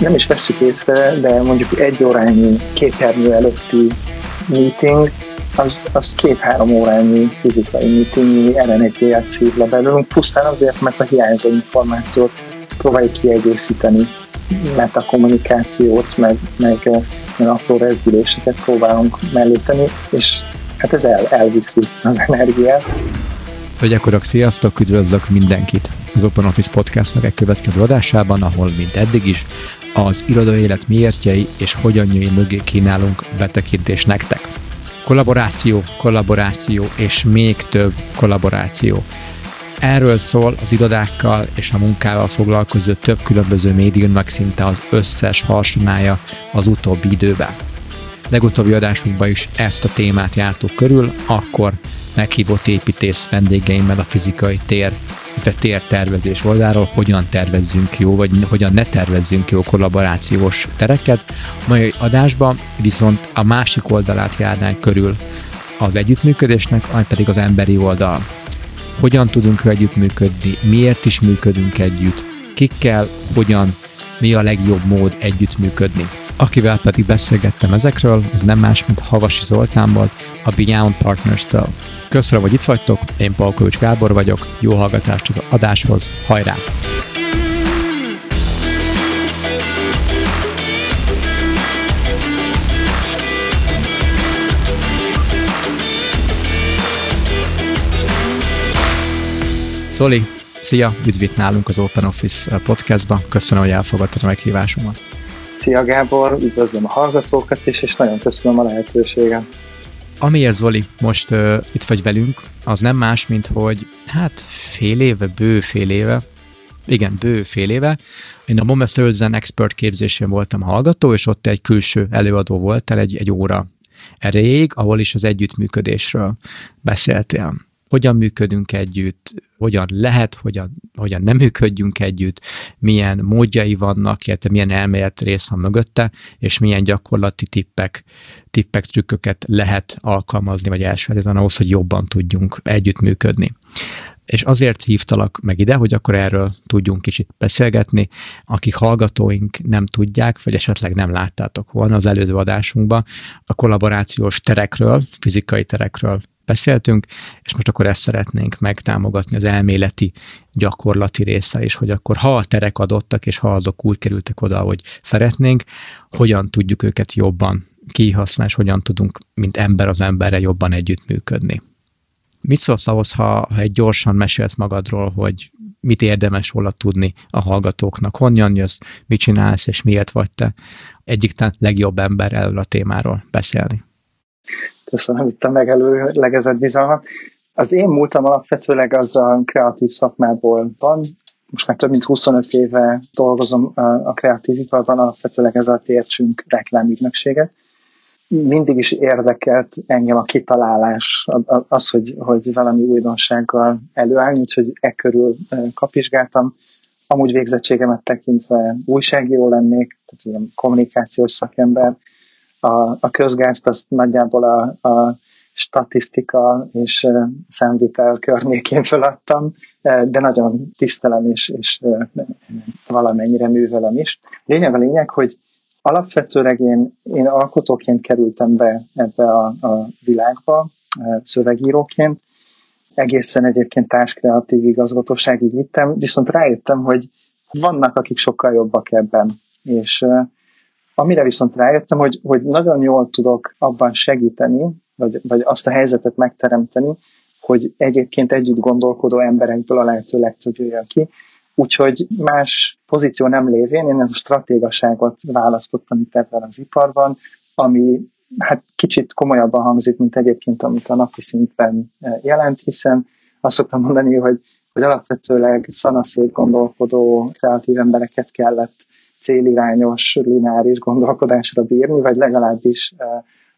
nem is veszük észre, de mondjuk egy órányi képernyő előtti meeting, az, az két-három órányi fizikai meetingnyi ellenegyélet szív le belőlünk, pusztán azért, mert a hiányzó információt próbáljuk kiegészíteni, metakommunikációt, meg, meg ilyen apró rezdüléseket próbálunk mellíteni, és hát ez el, elviszi az energiát. Hogy akkor sziasztok, üdvözlök mindenkit az Open Office Podcastnak egy következő adásában, ahol, mint eddig is, az irodai élet miértjei és hogyanjai mögé kínálunk betekintést nektek. Kollaboráció, kollaboráció és még több kollaboráció. Erről szól az irodákkal és a munkával foglalkozó több különböző médiumnak szinte az összes harsonája az utóbbi időben. Legutóbbi adásunkban is ezt a témát jártuk körül, akkor meghívott építész vendégeimmel a fizikai tér, a tértervezés oldaláról, hogyan tervezzünk jó, vagy hogyan ne tervezzünk jó kollaborációs tereket. Mai adásban viszont a másik oldalát járnánk körül az együttműködésnek, ami pedig az emberi oldal. Hogyan tudunk együttműködni, miért is működünk együtt, kikkel, hogyan, mi a legjobb mód együttműködni. Akivel pedig beszélgettem ezekről, az nem más, mint Havasi Zoltán volt, a Beyond Partners-től. Köszönöm, hogy itt vagytok, én Palkovics Gábor vagyok, jó hallgatást az adáshoz, hajrá! Zoli, szia, üdv itt nálunk az Open Office podcastban. Köszönöm, hogy elfogadtad a meghívásomat. Szia Gábor, üdvözlöm a hallgatókat is, és nagyon köszönöm a lehetőséget. Amiért Zoli most uh, itt vagy velünk, az nem más, mint hogy hát fél éve, bő fél éve, igen, bő fél éve, én a Moment Sturgeon Expert képzésén voltam hallgató, és ott egy külső előadó volt el egy, egy óra erejéig, ahol is az együttműködésről beszéltél hogyan működünk együtt, hogyan lehet, hogyan, hogyan nem működjünk együtt, milyen módjai vannak, illetve milyen elmélet rész van mögötte, és milyen gyakorlati tippek, tippek, trükköket lehet alkalmazni, vagy elsajátítani ahhoz, hogy jobban tudjunk együttműködni. És azért hívtalak meg ide, hogy akkor erről tudjunk kicsit beszélgetni. Akik hallgatóink nem tudják, vagy esetleg nem láttátok volna az előző adásunkban, a kollaborációs terekről, fizikai terekről beszéltünk, és most akkor ezt szeretnénk megtámogatni az elméleti, gyakorlati része is, hogy akkor ha a terek adottak, és ha azok úgy kerültek oda, hogy szeretnénk, hogyan tudjuk őket jobban kihasználni, és hogyan tudunk, mint ember az emberre jobban együttműködni. Mit szólsz ahhoz, ha, ha egy gyorsan mesélsz magadról, hogy mit érdemes róla tudni a hallgatóknak, honnan jössz, mit csinálsz, és miért vagy te egyik legjobb ember erről a témáról beszélni? Köszönöm itt a megelőlegezett bizalmat. Az én múltam alapvetőleg az a kreatív szakmából van. Most már több mint 25 éve dolgozom a kreatív iparban, alapvetőleg ez a tércsünk reklámügynökséget. Mindig is érdekelt engem a kitalálás, az, hogy, hogy valami újdonsággal előállni, úgyhogy e körül kapizsgáltam. Amúgy végzettségemet tekintve újságíró lennék, tehát ilyen kommunikációs szakember, a, a közgázt azt nagyjából a, a statisztika és számvitel környékén feladtam, de nagyon tisztelem és, és valamennyire művelem is. Lényeg a lényeg, hogy alapvetőleg én, én alkotóként kerültem be ebbe a, a világba, szövegíróként, egészen egyébként társkreatív igazgatóságig vittem, viszont rájöttem, hogy vannak, akik sokkal jobbak ebben, és Amire viszont rájöttem, hogy, hogy nagyon jól tudok abban segíteni, vagy, vagy azt a helyzetet megteremteni, hogy egyébként együtt gondolkodó emberekből a lehető legtöbb jöjjön ki. Úgyhogy más pozíció nem lévén én a stratégaságot választottam itt ebben az iparban, ami hát kicsit komolyabban hangzik, mint egyébként, amit a napi szintben eh, jelent, hiszen azt szoktam mondani, hogy, hogy alapvetőleg szanaszét gondolkodó kreatív embereket kellett célirányos, lineáris gondolkodásra bírni, vagy legalábbis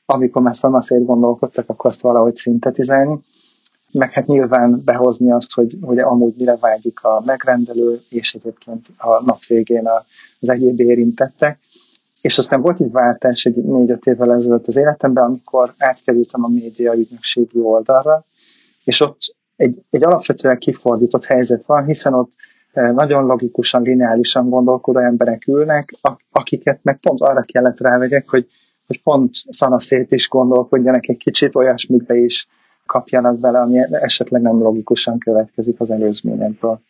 amikor már szanaszét gondolkodtak, akkor azt valahogy szintetizálni. Meg hát nyilván behozni azt, hogy, hogy amúgy mire vágyik a megrendelő, és egyébként a nap végén az egyéb érintettek. És aztán volt egy váltás egy négy-öt évvel ezelőtt az életemben, amikor átkerültem a média ügynökségi oldalra, és ott egy, egy alapvetően kifordított helyzet van, hiszen ott nagyon logikusan, lineálisan gondolkodó emberek ülnek, akiket meg pont arra kellett rávegyek, hogy, hogy pont szanaszét is gondolkodjanak egy kicsit, olyasmikbe is kapjanak bele, ami esetleg nem logikusan következik az előzményekből.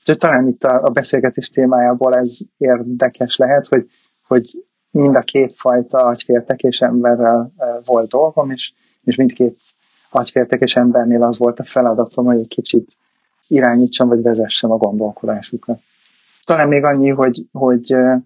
Úgyhogy talán itt a, a beszélgetés témájából ez érdekes lehet, hogy, hogy mind a két fajta agyféltekés emberrel e, volt dolgom, és, és mindkét agyféltekés embernél az volt a feladatom, hogy egy kicsit irányítsam vagy vezessem a gondolkodásukat. Talán még annyi, hogy, hogy e,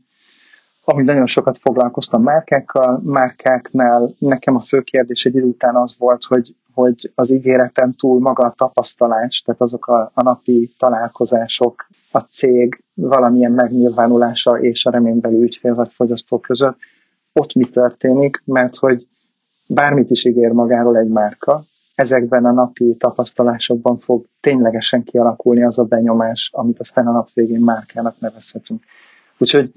ami nagyon sokat foglalkoztam márkákkal, márkáknál nekem a fő kérdés egy idő után az volt, hogy, hogy az ígéretem túl maga a tapasztalás, tehát azok a, a napi találkozások, a cég valamilyen megnyilvánulása és a reménybeli ügyfél vagy fogyasztó között, ott mi történik, mert hogy bármit is ígér magáról egy márka, ezekben a napi tapasztalásokban fog ténylegesen kialakulni az a benyomás, amit aztán a nap végén márkának nevezhetünk. Úgyhogy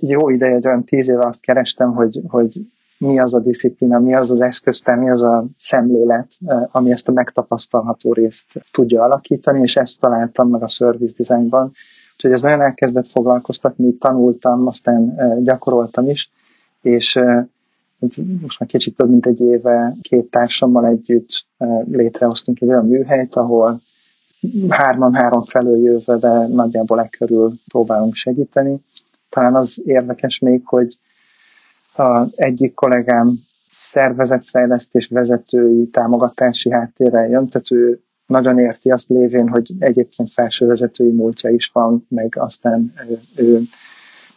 jó ideje, olyan tíz éve azt kerestem, hogy, hogy mi az a disziplina, mi az az eszköztár, mi az a szemlélet, ami ezt a megtapasztalható részt tudja alakítani, és ezt találtam meg a service designban. Úgyhogy ez nagyon elkezdett foglalkoztatni, tanultam, aztán gyakoroltam is, és most már kicsit több mint egy éve két társammal együtt létrehoztunk egy olyan műhelyt, ahol hárman három felől jövve, de nagyjából e körül próbálunk segíteni. Talán az érdekes még, hogy a egyik kollégám szervezetfejlesztés vezetői támogatási háttérrel jön, tehát ő nagyon érti azt lévén, hogy egyébként felsővezetői múltja is van, meg aztán ő, ő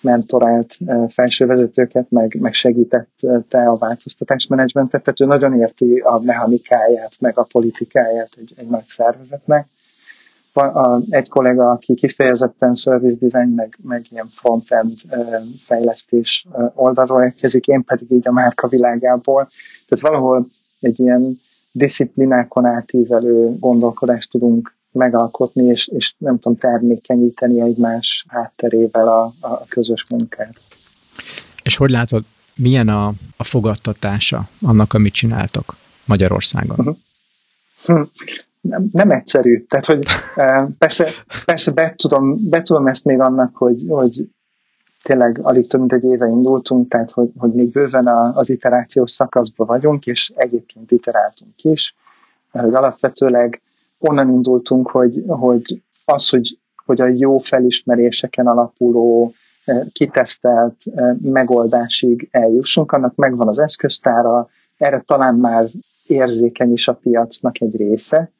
mentorált felsővezetőket, meg, meg segítette a változtatásmenedzsmentet, tehát ő nagyon érti a mechanikáját, meg a politikáját egy, egy nagy szervezetnek, a, egy kollega, aki kifejezetten service design, meg, meg ilyen front-end fejlesztés oldalról érkezik, én pedig így a márka világából. Tehát valahol egy ilyen disziplinákon átívelő gondolkodást tudunk megalkotni, és, és nem tudom, termékenyíteni egymás hátterével a, a közös munkát. És hogy látod, milyen a, a fogadtatása annak, amit csináltok Magyarországon? Uh-huh. Hm nem, nem egyszerű. Tehát, hogy eh, persze, persze be, tudom, be tudom ezt még annak, hogy, hogy tényleg alig több mint egy éve indultunk, tehát hogy, hogy még bőven az iterációs szakaszban vagyunk, és egyébként iteráltunk is, mert hogy alapvetőleg onnan indultunk, hogy, hogy az, hogy, hogy a jó felismeréseken alapuló eh, kitesztelt eh, megoldásig eljussunk, annak megvan az eszköztára, erre talán már érzékeny is a piacnak egy része,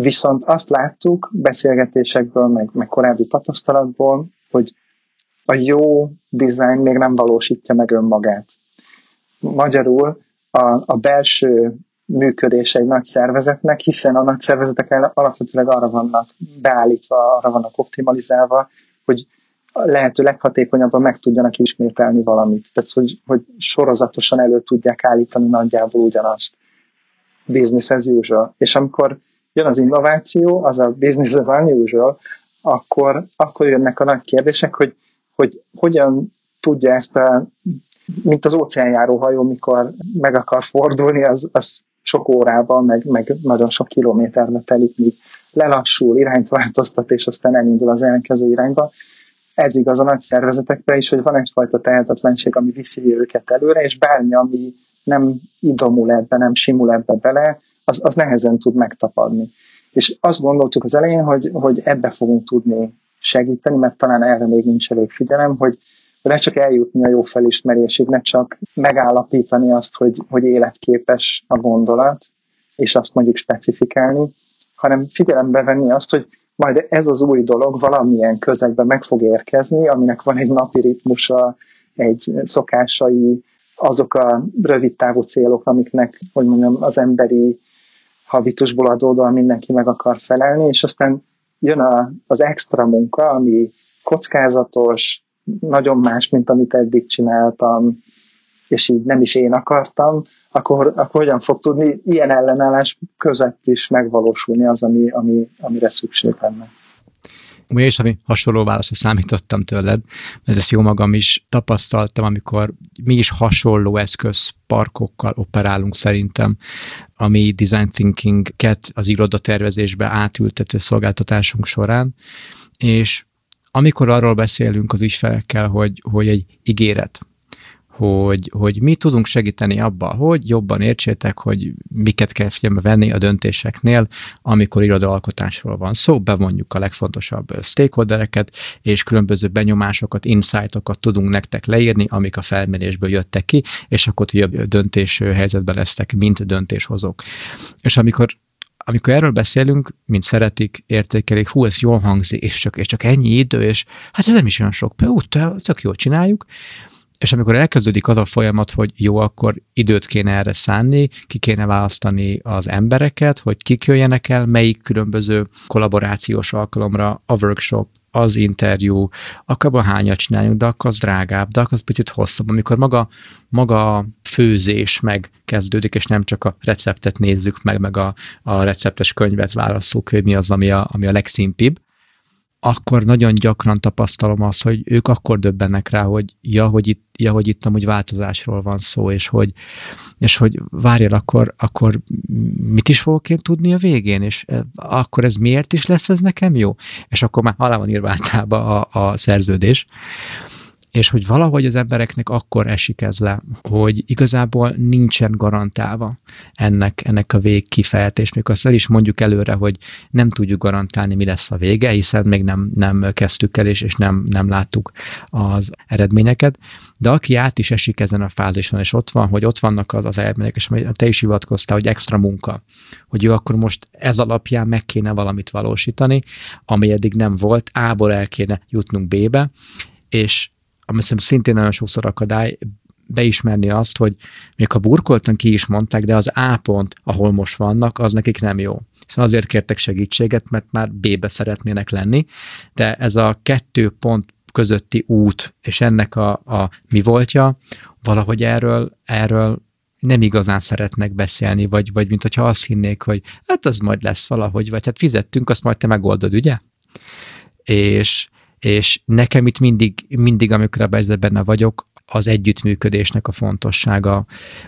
Viszont azt láttuk beszélgetésekből, meg, meg korábbi tapasztalatból, hogy a jó dizájn még nem valósítja meg önmagát. Magyarul a, a belső működése egy nagy szervezetnek, hiszen a nagy szervezetek alapvetőleg arra vannak beállítva, arra vannak optimalizálva, hogy lehető leghatékonyabban meg tudjanak ismételni valamit. Tehát, hogy, hogy sorozatosan elő tudják állítani nagyjából ugyanazt. Business as usual. És amikor jön az innováció, az a business as unusual, akkor, akkor jönnek a nagy kérdések, hogy, hogy hogyan tudja ezt a, mint az óceánjáró hajó, mikor meg akar fordulni, az, az sok órában, meg, meg nagyon sok kilométerbe telik, míg lelassul, irányt változtat, és aztán elindul az ellenkező irányba. Ez igaz a nagy szervezetekre is, hogy van egyfajta tehetetlenség, ami viszi őket előre, és bármi, ami nem idomul ebbe, nem simul ebbe bele, az, az nehezen tud megtapadni. És azt gondoltuk az elején, hogy, hogy ebbe fogunk tudni segíteni, mert talán erre még nincs elég figyelem, hogy ne csak eljutni a jó felismerésig, ne csak megállapítani azt, hogy, hogy életképes a gondolat, és azt mondjuk specifikálni, hanem figyelembe venni azt, hogy majd ez az új dolog valamilyen közegben meg fog érkezni, aminek van egy napi ritmusa, egy szokásai, azok a rövid távú célok, amiknek, hogy mondjam, az emberi habitusból adódóan mindenki meg akar felelni, és aztán jön a, az extra munka, ami kockázatos, nagyon más, mint amit eddig csináltam, és így nem is én akartam, akkor, akkor hogyan fog tudni ilyen ellenállás között is megvalósulni az, ami, ami, amire szükség lenne? Ugye is ami hasonló válaszra számítottam tőled, mert ezt jó magam is tapasztaltam, amikor mi is hasonló eszközparkokkal operálunk szerintem, ami design thinking-ket az irodatervezésbe átültető szolgáltatásunk során, és amikor arról beszélünk az ügyfelekkel, hogy, hogy egy ígéret, hogy, hogy mi tudunk segíteni abba, hogy jobban értsétek, hogy miket kell figyelembe venni a döntéseknél, amikor irodalkotásról van szó, bevonjuk a legfontosabb stakeholdereket, és különböző benyomásokat, insightokat tudunk nektek leírni, amik a felmérésből jöttek ki, és akkor jobb döntés helyzetben lesztek, mint döntéshozók. És amikor amikor erről beszélünk, mint szeretik, értékelik, hú, ez jól hangzik, és csak, és csak ennyi idő, és hát ez nem is olyan sok, ú, tök jól csináljuk, és amikor elkezdődik az a folyamat, hogy jó, akkor időt kéne erre szánni, ki kéne választani az embereket, hogy kik jöjjenek el, melyik különböző kollaborációs alkalomra, a workshop, az interjú, akkor hányat csináljunk, de akkor az drágább, de akkor az picit hosszabb. Amikor maga, maga főzés megkezdődik, és nem csak a receptet nézzük meg, meg a, a receptes könyvet válaszoljuk, hogy mi az, ami a, ami a legszimpibb, akkor nagyon gyakran tapasztalom azt, hogy ők akkor döbbennek rá, hogy ja, hogy itt, ja, hogy itt amúgy változásról van szó, és hogy, és hogy várjál, akkor, akkor mit is fogok én tudni a végén, és eh, akkor ez miért is lesz? Ez nekem jó? És akkor már alá van írva a, a szerződés és hogy valahogy az embereknek akkor esik ez le, hogy igazából nincsen garantálva ennek, ennek a vég kifejtés, mikor azt el is mondjuk előre, hogy nem tudjuk garantálni, mi lesz a vége, hiszen még nem, nem kezdtük el, és, és nem, nem láttuk az eredményeket, de aki át is esik ezen a fázison, és ott van, hogy ott vannak az, az eredmények, és te is hivatkoztál, hogy extra munka, hogy jó, akkor most ez alapján meg kéne valamit valósítani, ami eddig nem volt, A-ból el kéne jutnunk B-be, és ami szerintem szintén nagyon sokszor akadály, beismerni azt, hogy még ha burkoltan ki is mondták, de az A pont, ahol most vannak, az nekik nem jó. Szóval azért kértek segítséget, mert már B-be szeretnének lenni, de ez a kettő pont közötti út, és ennek a, a mi voltja, valahogy erről, erről nem igazán szeretnek beszélni, vagy, vagy mint hogyha azt hinnék, hogy hát az majd lesz valahogy, vagy hát fizettünk, azt majd te megoldod, ugye? És, és nekem itt mindig, mindig amikor a benne vagyok, az együttműködésnek a fontossága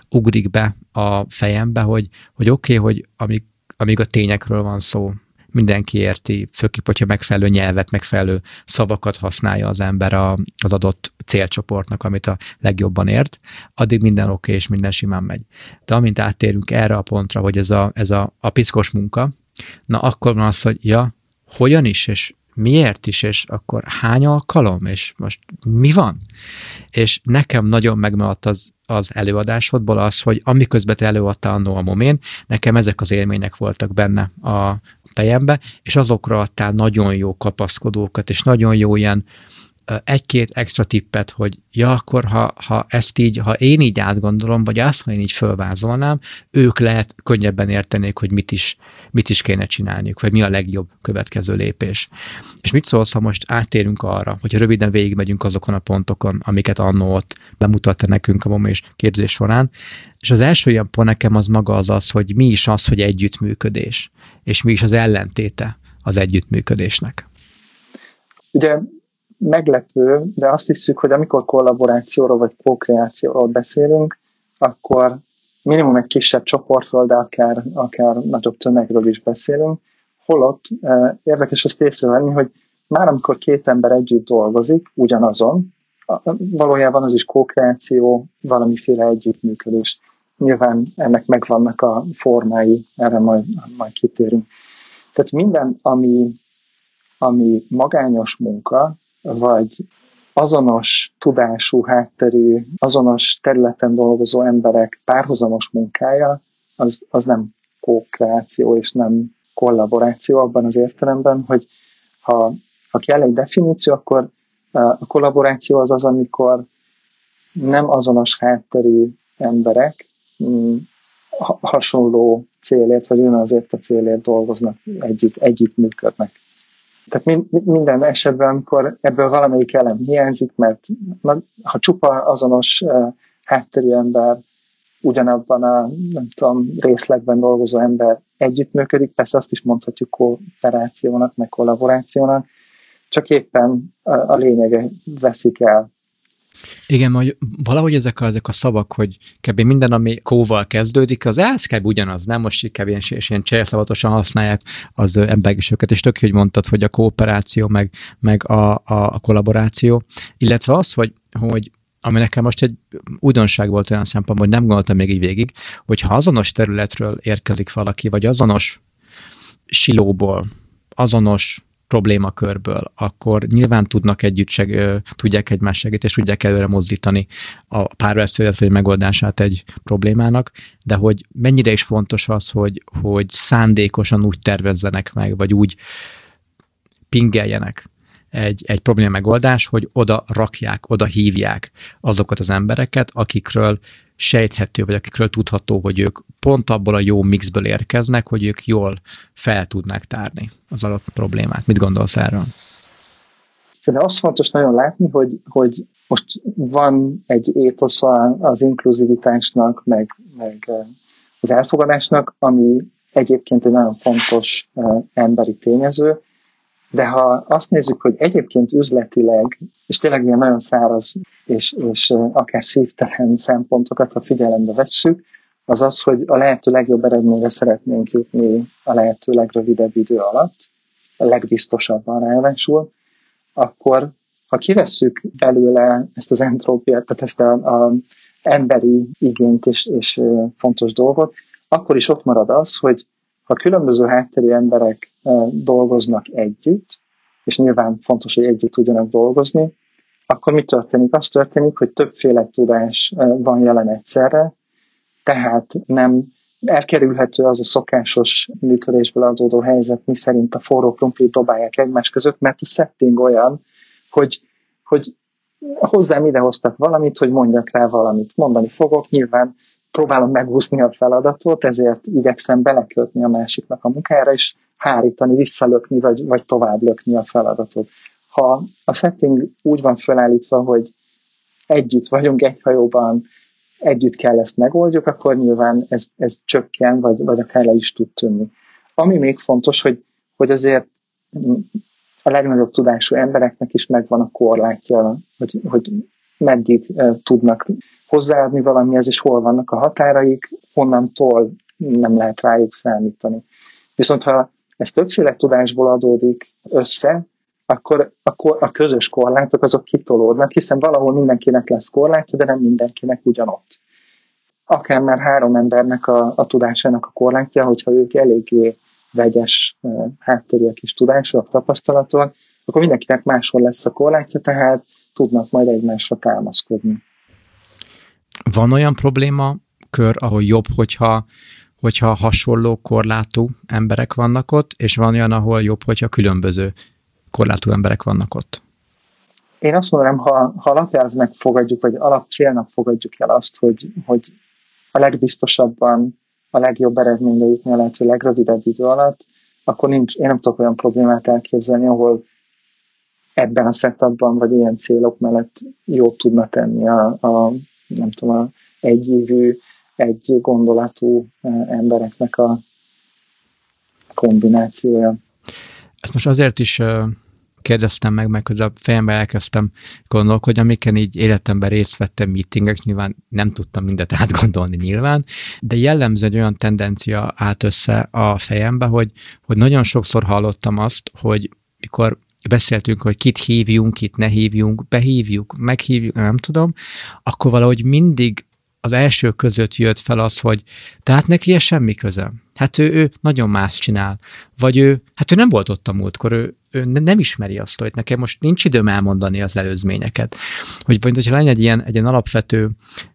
ugrik be a fejembe, hogy, hogy oké, okay, hogy amíg, amíg a tényekről van szó, mindenki érti, főképp, hogyha megfelelő nyelvet, megfelelő szavakat használja az ember a, az adott célcsoportnak, amit a legjobban ért, addig minden oké, okay, és minden simán megy. De amint áttérünk erre a pontra, hogy ez a, ez a, a piszkos munka, na akkor van az, hogy ja, hogyan is, és miért is, és akkor hány alkalom, és most mi van? És nekem nagyon megmaradt az, az előadásodból az, hogy amiközben te előadtál annó a momén, nekem ezek az élmények voltak benne a fejembe, és azokra adtál nagyon jó kapaszkodókat, és nagyon jó ilyen egy-két extra tippet, hogy ja, akkor ha, ha ezt így, ha én így átgondolom, vagy azt, ha én így fölvázolnám, ők lehet könnyebben értenék, hogy mit is, mit is kéne csinálniuk, vagy mi a legjobb következő lépés. És mit szólsz, ha most átérünk arra, hogyha röviden végigmegyünk azokon a pontokon, amiket annó ott bemutatta nekünk a MOMA és képzés során, és az első ilyen pont nekem az maga az az, hogy mi is az, hogy együttműködés, és mi is az ellentéte az együttműködésnek. Ugye meglepő, de azt hiszük, hogy amikor kollaborációról vagy co-kreációról beszélünk, akkor minimum egy kisebb csoportról, de akár, akár nagyobb tömegről is beszélünk, holott eh, érdekes azt észrevenni, hogy már amikor két ember együtt dolgozik, ugyanazon, valójában az is co-kreáció, valamiféle együttműködés. Nyilván ennek megvannak a formái, erre majd, majd kitérünk. Tehát minden, ami, ami magányos munka, vagy azonos tudású, hátterű, azonos területen dolgozó emberek párhuzamos munkája, az, az nem kókreáció és nem kollaboráció abban az értelemben, hogy ha, ha kell egy definíció, akkor a kollaboráció az az, amikor nem azonos hátterű emberek mm, hasonló célért, vagy ugyanazért a célért dolgoznak, együtt, együtt működnek tehát minden esetben, amikor ebből valamelyik elem hiányzik, mert ha csupa azonos hátterű ember ugyanabban a nem tudom, részlegben dolgozó ember együttműködik, persze azt is mondhatjuk kooperációnak, meg kollaborációnak, csak éppen a lényege veszik el. Igen, hogy valahogy ezek a, ezek a szavak, hogy kb. minden, ami kóval kezdődik, az ez kb. ugyanaz, nem? Most kb. ilyen, ilyen cselszavatosan használják az emberek is őket, és tök hogy mondtad, hogy a kooperáció, meg, meg a, a, a kollaboráció, illetve az, hogy, hogy ami nekem most egy újdonság volt olyan szempontból, hogy nem gondoltam még így végig, hogy ha azonos területről érkezik valaki, vagy azonos silóból, azonos problémakörből, akkor nyilván tudnak együtt seg, tudják egymás segíteni, és tudják előre mozdítani a párbeszédet vagy megoldását egy problémának, de hogy mennyire is fontos az, hogy, hogy szándékosan úgy tervezzenek meg, vagy úgy pingeljenek egy, egy probléma megoldás, hogy oda rakják, oda hívják azokat az embereket, akikről sejthető, vagy akikről tudható, hogy ők pont abból a jó mixből érkeznek, hogy ők jól fel tudnák tárni az adott problémát. Mit gondolsz erről? Szerintem az fontos nagyon látni, hogy, hogy most van egy étosz az inkluzivitásnak, meg, meg eh, az elfogadásnak, ami egyébként egy nagyon fontos eh, emberi tényező, de ha azt nézzük, hogy egyébként üzletileg, és tényleg ilyen nagyon száraz és, és akár szívtelen szempontokat, ha figyelembe vesszük, az az, hogy a lehető legjobb eredményre szeretnénk jutni a lehető legrövidebb idő alatt, a legbiztosabban ráadásul, akkor ha kivesszük belőle ezt az entrópiát, tehát ezt a, emberi igényt és, és fontos dolgot, akkor is ott marad az, hogy ha különböző hátterű emberek dolgoznak együtt, és nyilván fontos, hogy együtt tudjanak dolgozni, akkor mi történik? Az történik, hogy többféle tudás van jelen egyszerre, tehát nem elkerülhető az a szokásos működésből adódó helyzet, mi szerint a forró krumplit dobálják egymás között, mert a setting olyan, hogy, hogy hozzám idehoztak valamit, hogy mondjak rá valamit. Mondani fogok, nyilván próbálom megúszni a feladatot, ezért igyekszem belekötni a másiknak a munkára, és hárítani, visszalökni, vagy, vagy tovább lökni a feladatot. Ha a setting úgy van felállítva, hogy együtt vagyunk egy hajóban, együtt kell ezt megoldjuk, akkor nyilván ez, ez csökken, vagy, vagy akár le is tud tűnni. Ami még fontos, hogy, hogy azért a legnagyobb tudású embereknek is megvan a korlátja, hogy, hogy meddig tudnak hozzáadni valamihez, és hol vannak a határaik, honnantól nem lehet rájuk számítani. Viszont ha ez többféle tudásból adódik össze, akkor, akkor a közös korlátok azok kitolódnak, hiszen valahol mindenkinek lesz korlátja, de nem mindenkinek ugyanott. Akár már három embernek a, a tudásának a korlátja, hogyha ők eléggé vegyes háttérűek és tudások, tapasztalatok, akkor mindenkinek máshol lesz a korlátja, tehát tudnak majd egymásra támaszkodni. Van olyan probléma kör, ahol jobb, hogyha, hogyha hasonló korlátú emberek vannak ott, és van olyan, ahol jobb, hogyha különböző korlátú emberek vannak ott? Én azt mondanám, ha, ha alapelvnek fogadjuk, vagy alapcélnak fogadjuk el azt, hogy, hogy a legbiztosabban a legjobb eredményre jutni a lehető legrövidebb idő alatt, akkor nincs, én nem tudok olyan problémát elképzelni, ahol ebben a setupban, vagy ilyen célok mellett jót tudna tenni a, a nem tudom, a egyívű, egy gondolatú embereknek a kombinációja. Ezt most azért is kérdeztem meg, meg hogy a fejembe elkezdtem gondolkodni, amiken így életemben részt vettem meetingek, nyilván nem tudtam mindet átgondolni nyilván, de jellemző egy olyan tendencia állt össze a fejembe, hogy, hogy nagyon sokszor hallottam azt, hogy mikor beszéltünk, hogy kit hívjunk, kit ne hívjunk, behívjuk, meghívjuk, nem tudom, akkor valahogy mindig az első között jött fel az, hogy tehát neki ez semmi köze. Hát ő, ő nagyon más csinál. Vagy ő, hát ő nem volt ott a múltkor, ő, ő nem ismeri azt, hogy nekem most nincs időm elmondani az előzményeket. Hogy vagy hogyha lenne egy ilyen, egy ilyen alapvető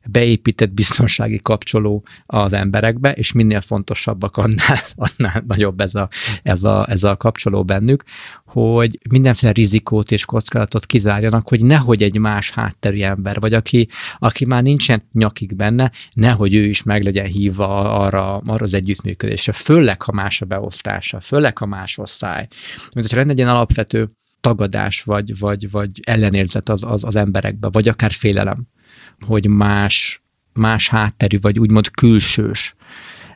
beépített biztonsági kapcsoló az emberekbe, és minél fontosabbak annál, annál nagyobb ez a, ez, a, ez a kapcsoló bennük, hogy mindenféle rizikót és kockázatot kizárjanak, hogy nehogy egy más hátterű ember, vagy aki, aki már nincsen nyakig benne, nehogy ő is meg legyen hívva arra, arra az együttműködésre, főleg, ha más a beosztása, főleg, ha más osztály. Mint hogyha lenne egy ilyen alapvető tagadás, vagy, vagy, vagy ellenérzet az, az, az emberekbe, vagy akár félelem, hogy más, más hátterű, vagy úgymond külsős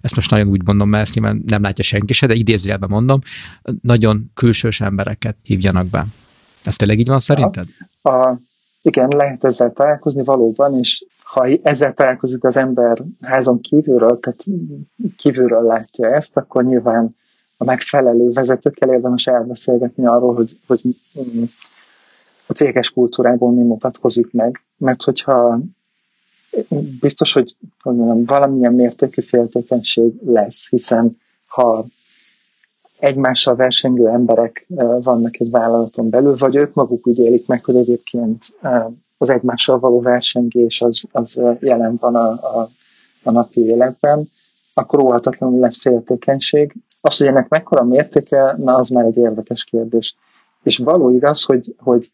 ezt most nagyon úgy mondom, mert ezt nyilván nem látja senki se, de idézőjelben mondom, nagyon külsős embereket hívjanak be. Ez tényleg így van szerinted? A, a, igen, lehet ezzel találkozni valóban, és ha ezzel találkozik az ember házon kívülről, tehát kívülről látja ezt, akkor nyilván a megfelelő vezetőkkel érdemes elbeszélgetni arról, hogy, hogy a céges kultúrából mi mutatkozik meg, mert hogyha biztos, hogy, hogy mondjam, valamilyen mértékű féltékenység lesz, hiszen ha egymással versengő emberek vannak egy vállalaton belül, vagy ők maguk úgy élik meg, hogy egyébként az egymással való versengés az, az jelen van a, a, a napi életben, akkor óhatatlanul lesz féltékenység. Az, hogy ennek mekkora mértéke, na az már egy érdekes kérdés. És való igaz, hogy, hogy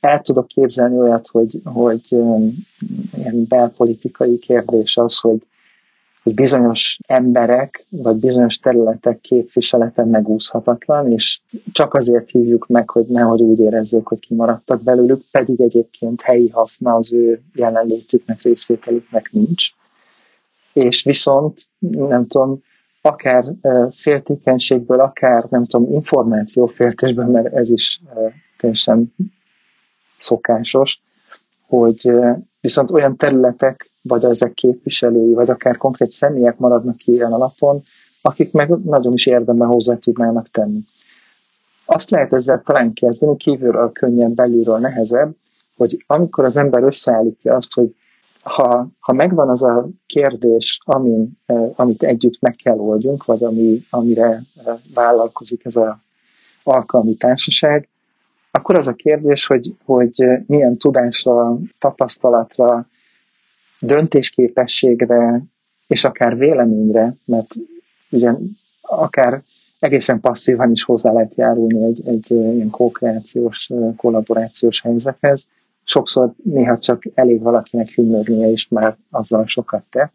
el tudok képzelni olyat, hogy, hogy ilyen belpolitikai kérdés az, hogy, hogy bizonyos emberek, vagy bizonyos területek képviselete megúszhatatlan, és csak azért hívjuk meg, hogy nehogy úgy érezzék, hogy kimaradtak belőlük, pedig egyébként helyi haszna az ő jelenlétüknek, részvételüknek nincs. És viszont, nem tudom, akár féltékenységből, akár, nem tudom, információféltésből, mert ez is teljesen szokásos, hogy viszont olyan területek, vagy ezek képviselői, vagy akár konkrét személyek maradnak ki ilyen alapon, akik meg nagyon is érdemben hozzá tudnának tenni. Azt lehet ezzel talán kezdeni, kívülről könnyebb, belülről nehezebb, hogy amikor az ember összeállítja azt, hogy ha, ha megvan az a kérdés, amin, amit együtt meg kell oldjunk, vagy ami, amire vállalkozik ez az alkalmi társaság, akkor az a kérdés, hogy, hogy milyen tudásra, tapasztalatra, döntésképességre, és akár véleményre, mert ugye akár egészen passzívan is hozzá lehet járulni egy, egy ilyen kókreációs, kollaborációs helyzethez. Sokszor néha csak elég valakinek hümmögnie is már azzal sokat tett,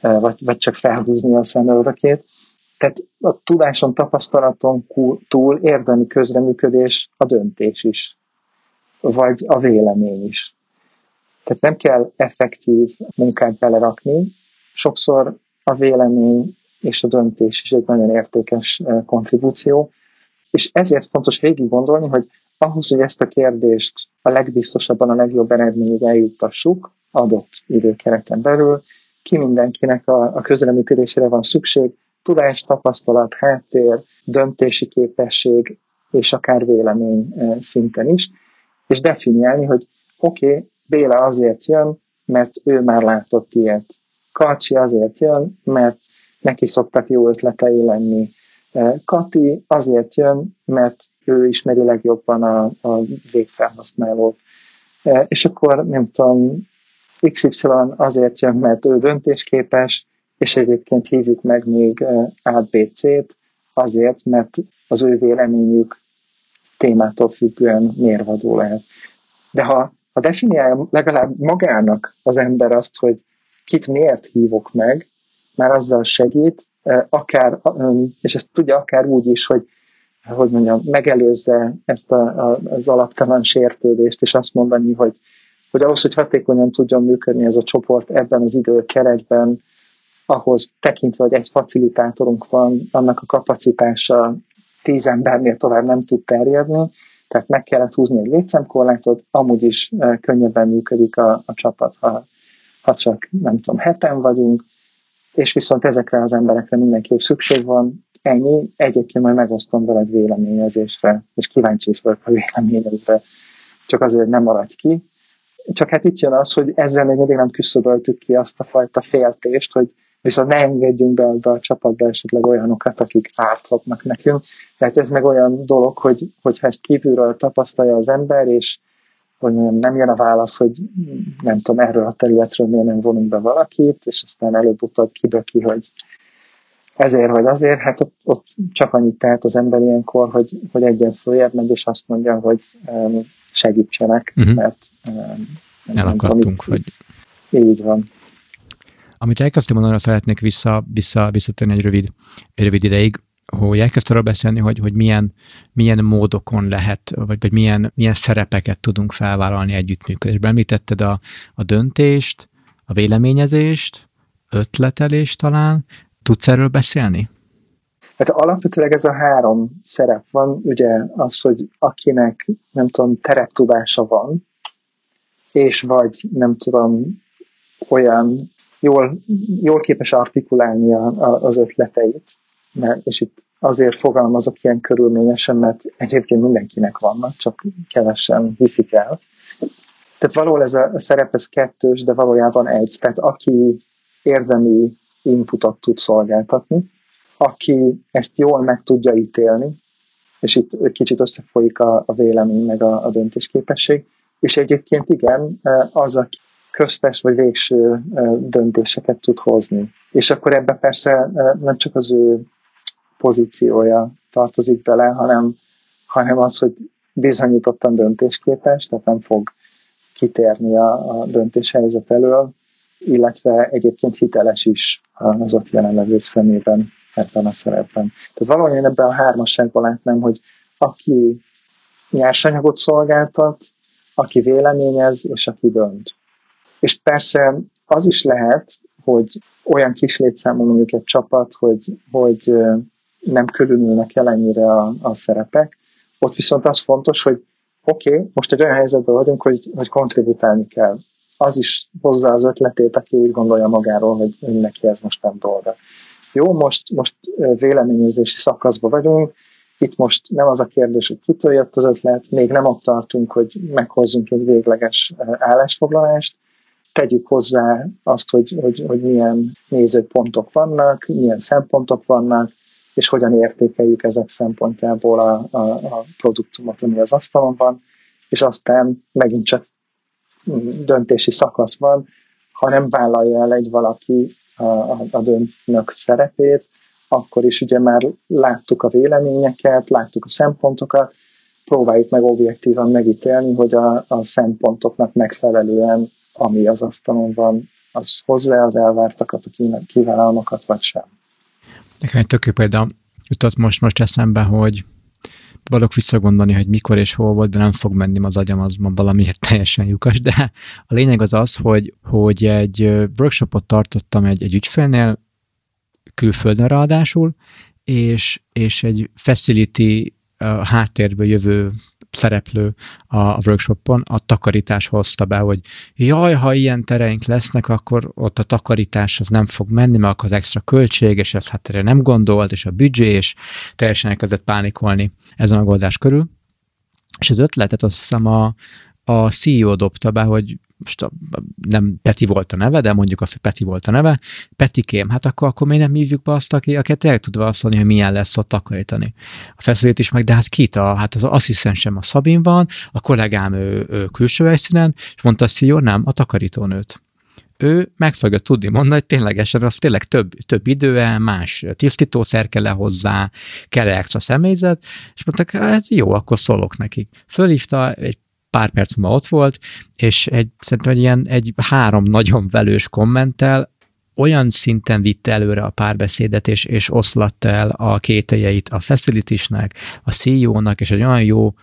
vagy, vagy csak felhúzni a szemöldökét. Tehát a tudáson, tapasztalaton túl érdemi közreműködés a döntés is, vagy a vélemény is. Tehát nem kell effektív munkát belerakni, sokszor a vélemény és a döntés is egy nagyon értékes kontribúció, és ezért fontos végig gondolni, hogy ahhoz, hogy ezt a kérdést a legbiztosabban, a legjobb eredményig eljuttassuk adott időkereten belül, ki mindenkinek a, a közreműködésére van szükség, tudás, tapasztalat, háttér, döntési képesség, és akár vélemény szinten is, és definiálni, hogy oké, okay, Béla azért jön, mert ő már látott ilyet. Kacsi azért jön, mert neki szoktak jó ötletei lenni. Eh, Kati azért jön, mert ő ismeri legjobban a, a végfelhasználót. Eh, és akkor nem tudom, XY azért jön, mert ő döntésképes, és egyébként hívjuk meg még ABC-t azért, mert az ő véleményük témától függően mérvadó lehet. De ha, ha definiálja legalább magának az ember azt, hogy kit miért hívok meg, már azzal segít, akár, és ezt tudja akár úgy is, hogy hogy mondjam, megelőzze ezt a, a, az alaptalan sértődést, és azt mondani, hogy, hogy ahhoz, hogy hatékonyan tudjon működni ez a csoport ebben az időkeretben, ahhoz tekintve, hogy egy facilitátorunk van, annak a kapacitása tíz embernél tovább nem tud terjedni, tehát meg kellett húzni egy létszámkorlátot, amúgy is könnyebben működik a, a csapat, ha, ha csak nem tudom, heten vagyunk, és viszont ezekre az emberekre mindenképp szükség van, ennyi, egyébként majd megosztom veled véleményezésre, és kíváncsi is vagyok a véleményedre, csak azért nem maradj ki. Csak hát itt jön az, hogy ezzel még mindig nem küszöböltük ki azt a fajta féltést, hogy viszont ne engedjünk be ebbe a csapatba esetleg olyanokat, akik árthatnak nekünk. Tehát ez meg olyan dolog, hogy, hogyha ezt kívülről tapasztalja az ember, és hogy nem jön a válasz, hogy nem tudom, erről a területről miért nem vonunk be valakit, és aztán előbb-utóbb kiböki, hogy ezért vagy azért, hát ott, ott csak annyit tehet az ember ilyenkor, hogy, hogy egyen följebb megy, és azt mondja, hogy um, segítsenek, uh-huh. mert um, elakadtunk, hogy... Így van. Amit elkezdtem mondani, szeretnék vissza, vissza, visszatérni egy rövid, egy rövid ideig, hogy elkezdtem arról beszélni, hogy, hogy milyen, milyen módokon lehet, vagy, vagy milyen, milyen szerepeket tudunk felvállalni együttműködésben. Említetted a, a döntést, a véleményezést, ötletelést talán. Tudsz erről beszélni? Hát alapvetőleg ez a három szerep van, ugye az, hogy akinek, nem tudom, tereptudása van, és vagy nem tudom, olyan jól, jól képes artikulálni a, a, az ötleteit, mert, és itt azért fogalmazok ilyen körülményesen, mert egyébként mindenkinek vannak, csak kevesen hiszik el. Tehát valahol ez a szerep ez kettős, de valójában egy. Tehát aki érdemi inputot tud szolgáltatni, aki ezt jól meg tudja ítélni, és itt kicsit összefolyik a, a vélemény meg a, a döntésképesség, és egyébként igen, az, aki köztes vagy végső döntéseket tud hozni. És akkor ebbe persze nem csak az ő pozíciója tartozik bele, hanem, hanem az, hogy bizonyítottan döntésképes, tehát nem fog kitérni a, a döntéshelyzet elől, illetve egyébként hiteles is az ott jelenlevők szemében ebben a szerepben. Tehát valójában ebben a hármasságban látnám, hogy aki nyersanyagot szolgáltat, aki véleményez, és aki dönt. És persze az is lehet, hogy olyan kis létszámú mondjuk egy csapat, hogy, hogy nem körülülnek el ennyire a, a szerepek. Ott viszont az fontos, hogy oké, okay, most egy olyan helyzetben vagyunk, hogy, hogy kontributálni kell. Az is hozza az ötletét, aki úgy gondolja magáról, hogy, neki ez most nem dolga. Jó, most, most véleményezési szakaszban vagyunk, itt most nem az a kérdés, hogy kitől jött az ötlet, még nem ott tartunk, hogy meghozzunk egy végleges állásfoglalást, tegyük hozzá azt, hogy, hogy, hogy milyen nézőpontok vannak, milyen szempontok vannak, és hogyan értékeljük ezek szempontjából a, a, a produktumot, ami az asztalon van, és aztán megint csak döntési szakaszban, ha nem vállalja el egy valaki a, a, a döntnök szerepét, akkor is ugye már láttuk a véleményeket, láttuk a szempontokat, próbáljuk meg objektívan megítélni, hogy a, a szempontoknak megfelelően, ami az asztalon van, az hozzá az elvártakat, a kívánalmakat, vagy sem. Nekem egy tök példa jutott most, most eszembe, hogy valok visszagondolni, hogy mikor és hol volt, de nem fog menni az agyam, az valamiért teljesen lyukas, de a lényeg az az, hogy, hogy egy workshopot tartottam egy, egy ügyfélnél, külföldön ráadásul, és, és egy facility a háttérből jövő szereplő a, a workshopon a takarítás hozta be, hogy jaj, ha ilyen tereink lesznek, akkor ott a takarítás az nem fog menni, mert akkor az extra költség, és ez hát erre nem gondolt, és a büdzsé, és teljesen elkezdett pánikolni ezen a megoldás körül. És az ötletet azt hiszem a, a CEO dobta be, hogy most a, nem Peti volt a neve, de mondjuk azt, hogy Peti volt a neve, Petikém, hát akkor, akkor miért nem hívjuk be azt, aki, akit el tud válaszolni, hogy milyen lesz ott takarítani. A feszülét is meg, de hát kit? A, hát az asszisztensem a Szabin van, a kollégám ő, ő külső helyszínen, és mondta a CEO, nem, a takarítónőt ő meg fogja tudni mondani, hogy ténylegesen az tényleg több, több idő, más tisztítószer kell hozzá, kell extra személyzet, és mondtak, hát jó, akkor szólok nekik. Fölhívta, egy pár perc múlva ott volt, és egy, szerintem egy ilyen egy három nagyon velős kommentel olyan szinten vitte előre a párbeszédet, és, és oszlatta el a kételjeit a facilitisnek, a CEO-nak, és egy olyan jó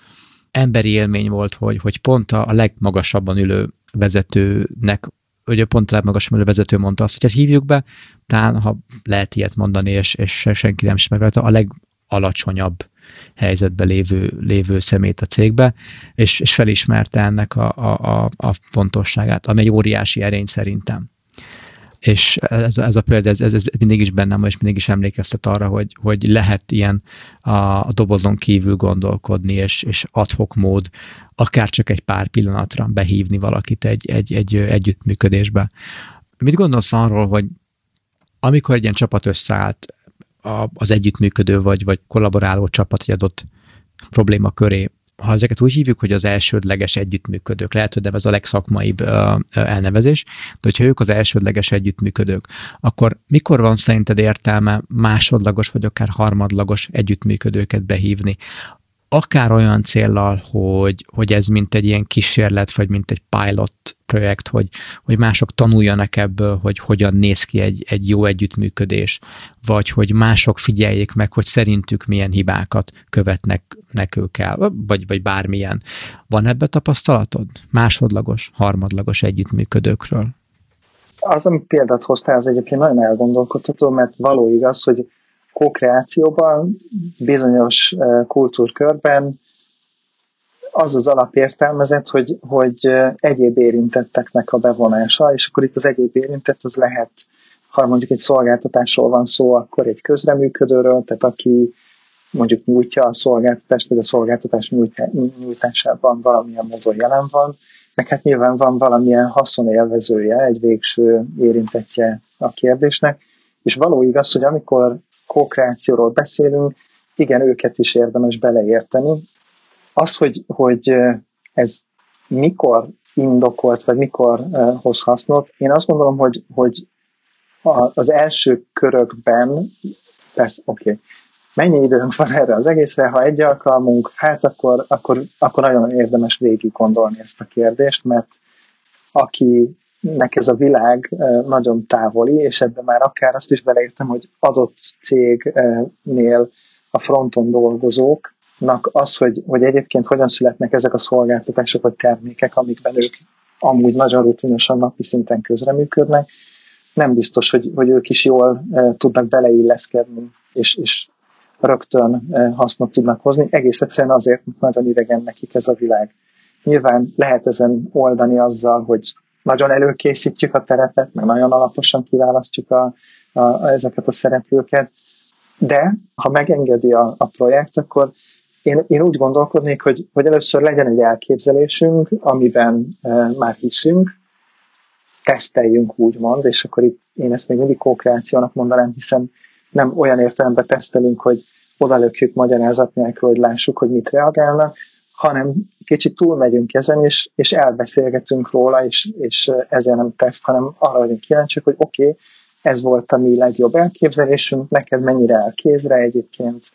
emberi élmény volt, hogy, hogy pont a, a legmagasabban ülő vezetőnek ugye pont a ülő vezető mondta azt, hogy hát hívjuk be, talán ha lehet ilyet mondani, és, és senki nem ismer a legalacsonyabb helyzetben lévő, lévő szemét a cégbe, és, és felismerte ennek a, a, a fontosságát, ami egy óriási erény szerintem. És ez, ez a példa, ez, ez, ez mindig is bennem, és mindig is emlékeztet arra, hogy, hogy lehet ilyen a, a dobozon kívül gondolkodni, és, és adhok mód, akár csak egy pár pillanatra behívni valakit egy, egy, egy együttműködésbe. Mit gondolsz arról, hogy amikor egy ilyen csapat összeállt, a, az együttműködő vagy, vagy kollaboráló csapat egy adott probléma köré, ha ezeket úgy hívjuk, hogy az elsődleges együttműködők, lehet, hogy ez a legszakmaibb elnevezés, de hogyha ők az elsődleges együttműködők, akkor mikor van szerinted értelme másodlagos vagy akár harmadlagos együttműködőket behívni? Akár olyan céllal, hogy, hogy ez mint egy ilyen kísérlet, vagy mint egy pilot projekt, hogy, hogy mások tanuljanak ebből, hogy hogyan néz ki egy, egy jó együttműködés, vagy hogy mások figyeljék meg, hogy szerintük milyen hibákat követnek nekük el, vagy, vagy bármilyen. Van ebbe tapasztalatod? Másodlagos, harmadlagos együttműködőkről? Az, amit példát hoztál, az egyébként nagyon elgondolkodható, mert való igaz, hogy kokreációban, bizonyos kultúrkörben az az alapértelmezet, hogy, hogy egyéb érintetteknek a bevonása, és akkor itt az egyéb érintett az lehet, ha mondjuk egy szolgáltatásról van szó, akkor egy közreműködőről, tehát aki mondjuk nyújtja a szolgáltatást, vagy a szolgáltatás nyújtásában valamilyen módon jelen van, meg hát nyilván van valamilyen haszonélvezője, egy végső érintettje a kérdésnek, és való igaz, hogy amikor kokreációról beszélünk, igen, őket is érdemes beleérteni. Az, hogy, hogy ez mikor indokolt, vagy mikor hoz hasznot, én azt gondolom, hogy, hogy az első körökben, persze, oké, okay, mennyi időnk van erre az egészre, ha egy alkalmunk, hát akkor, akkor, akkor nagyon érdemes végig gondolni ezt a kérdést, mert akinek ez a világ nagyon távoli, és ebben már akár azt is beleértem, hogy adott cégnél a fronton dolgozóknak az, hogy, hogy egyébként hogyan születnek ezek a szolgáltatások vagy termékek, amikben ők amúgy nagyon rutinosan napi szinten közreműködnek, nem biztos, hogy, hogy ők is jól tudnak beleilleszkedni, és, és rögtön hasznot tudnak hozni, egész egyszerűen azért, mert nagyon idegen nekik ez a világ. Nyilván lehet ezen oldani azzal, hogy nagyon előkészítjük a terepet, meg nagyon alaposan kiválasztjuk a, a, a, ezeket a szereplőket, de ha megengedi a, a projekt, akkor én, én úgy gondolkodnék, hogy, hogy először legyen egy elképzelésünk, amiben e, már hiszünk, teszteljünk úgymond, és akkor itt én ezt még mindig kókreációnak mondanám, hiszen nem olyan értelemben tesztelünk, hogy odalökjük magyarázat nélkül, hogy lássuk, hogy mit reagálnak, hanem kicsit túlmegyünk ezen, és, és elbeszélgetünk róla, és, és ezért nem teszt, hanem arra vagyunk kíváncsiak, hogy oké, okay, ez volt a mi legjobb elképzelésünk, neked mennyire áll kézre egyébként,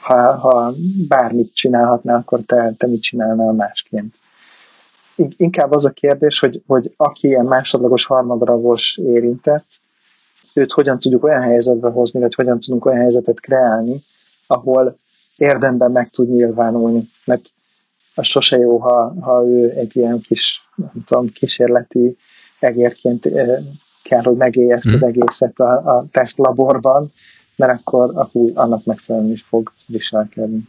ha, ha bármit csinálhatnál, akkor te, te mit csinálnál másként. Inkább az a kérdés, hogy, hogy aki ilyen másodlagos, harmadragos érintett, őt hogyan tudjuk olyan helyzetbe hozni, vagy hogyan tudunk olyan helyzetet kreálni, ahol érdemben meg tud nyilvánulni. Mert az sose jó, ha, ha ő egy ilyen kis, nem tudom, kísérleti egérként kell, hogy megélje ezt az mhm. egészet a, a tesztlaborban, mert akkor, akkor annak megfelelően is fog viselkedni.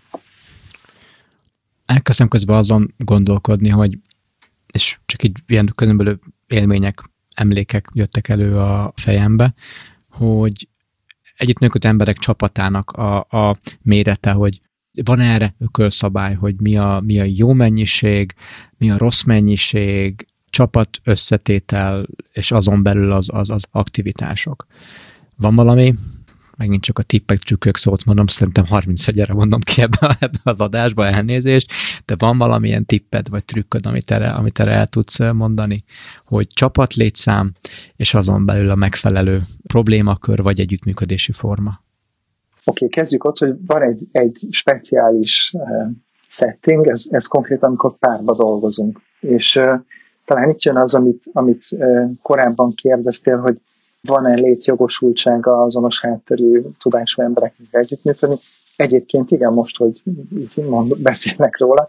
Elkezdtem közben azon gondolkodni, hogy és csak így ilyen különböző élmények emlékek jöttek elő a fejembe, hogy együttműködő emberek csapatának a, a mérete, hogy van erre ökölszabály, hogy mi a, mi a jó mennyiség, mi a rossz mennyiség, csapat összetétel, és azon belül az, az, az aktivitások. Van valami, megint csak a tippek, trükkök szót mondom, szerintem 30 egyre mondom ki ebbe, ebbe az adásba elnézést, de van valamilyen tipped vagy trükköd, amit erre, amit erre el tudsz mondani, hogy csapat létszám, és azon belül a megfelelő problémakör vagy együttműködési forma. Oké, okay, kezdjük ott, hogy van egy, egy speciális uh, setting, ez, ez konkrétan, amikor párba dolgozunk. És uh, talán itt jön az, amit, amit uh, korábban kérdeztél, hogy van-e létjogosultsága azonos hátterű tudású embereknek együttműködni. Egyébként igen, most, hogy így mond, beszélnek róla.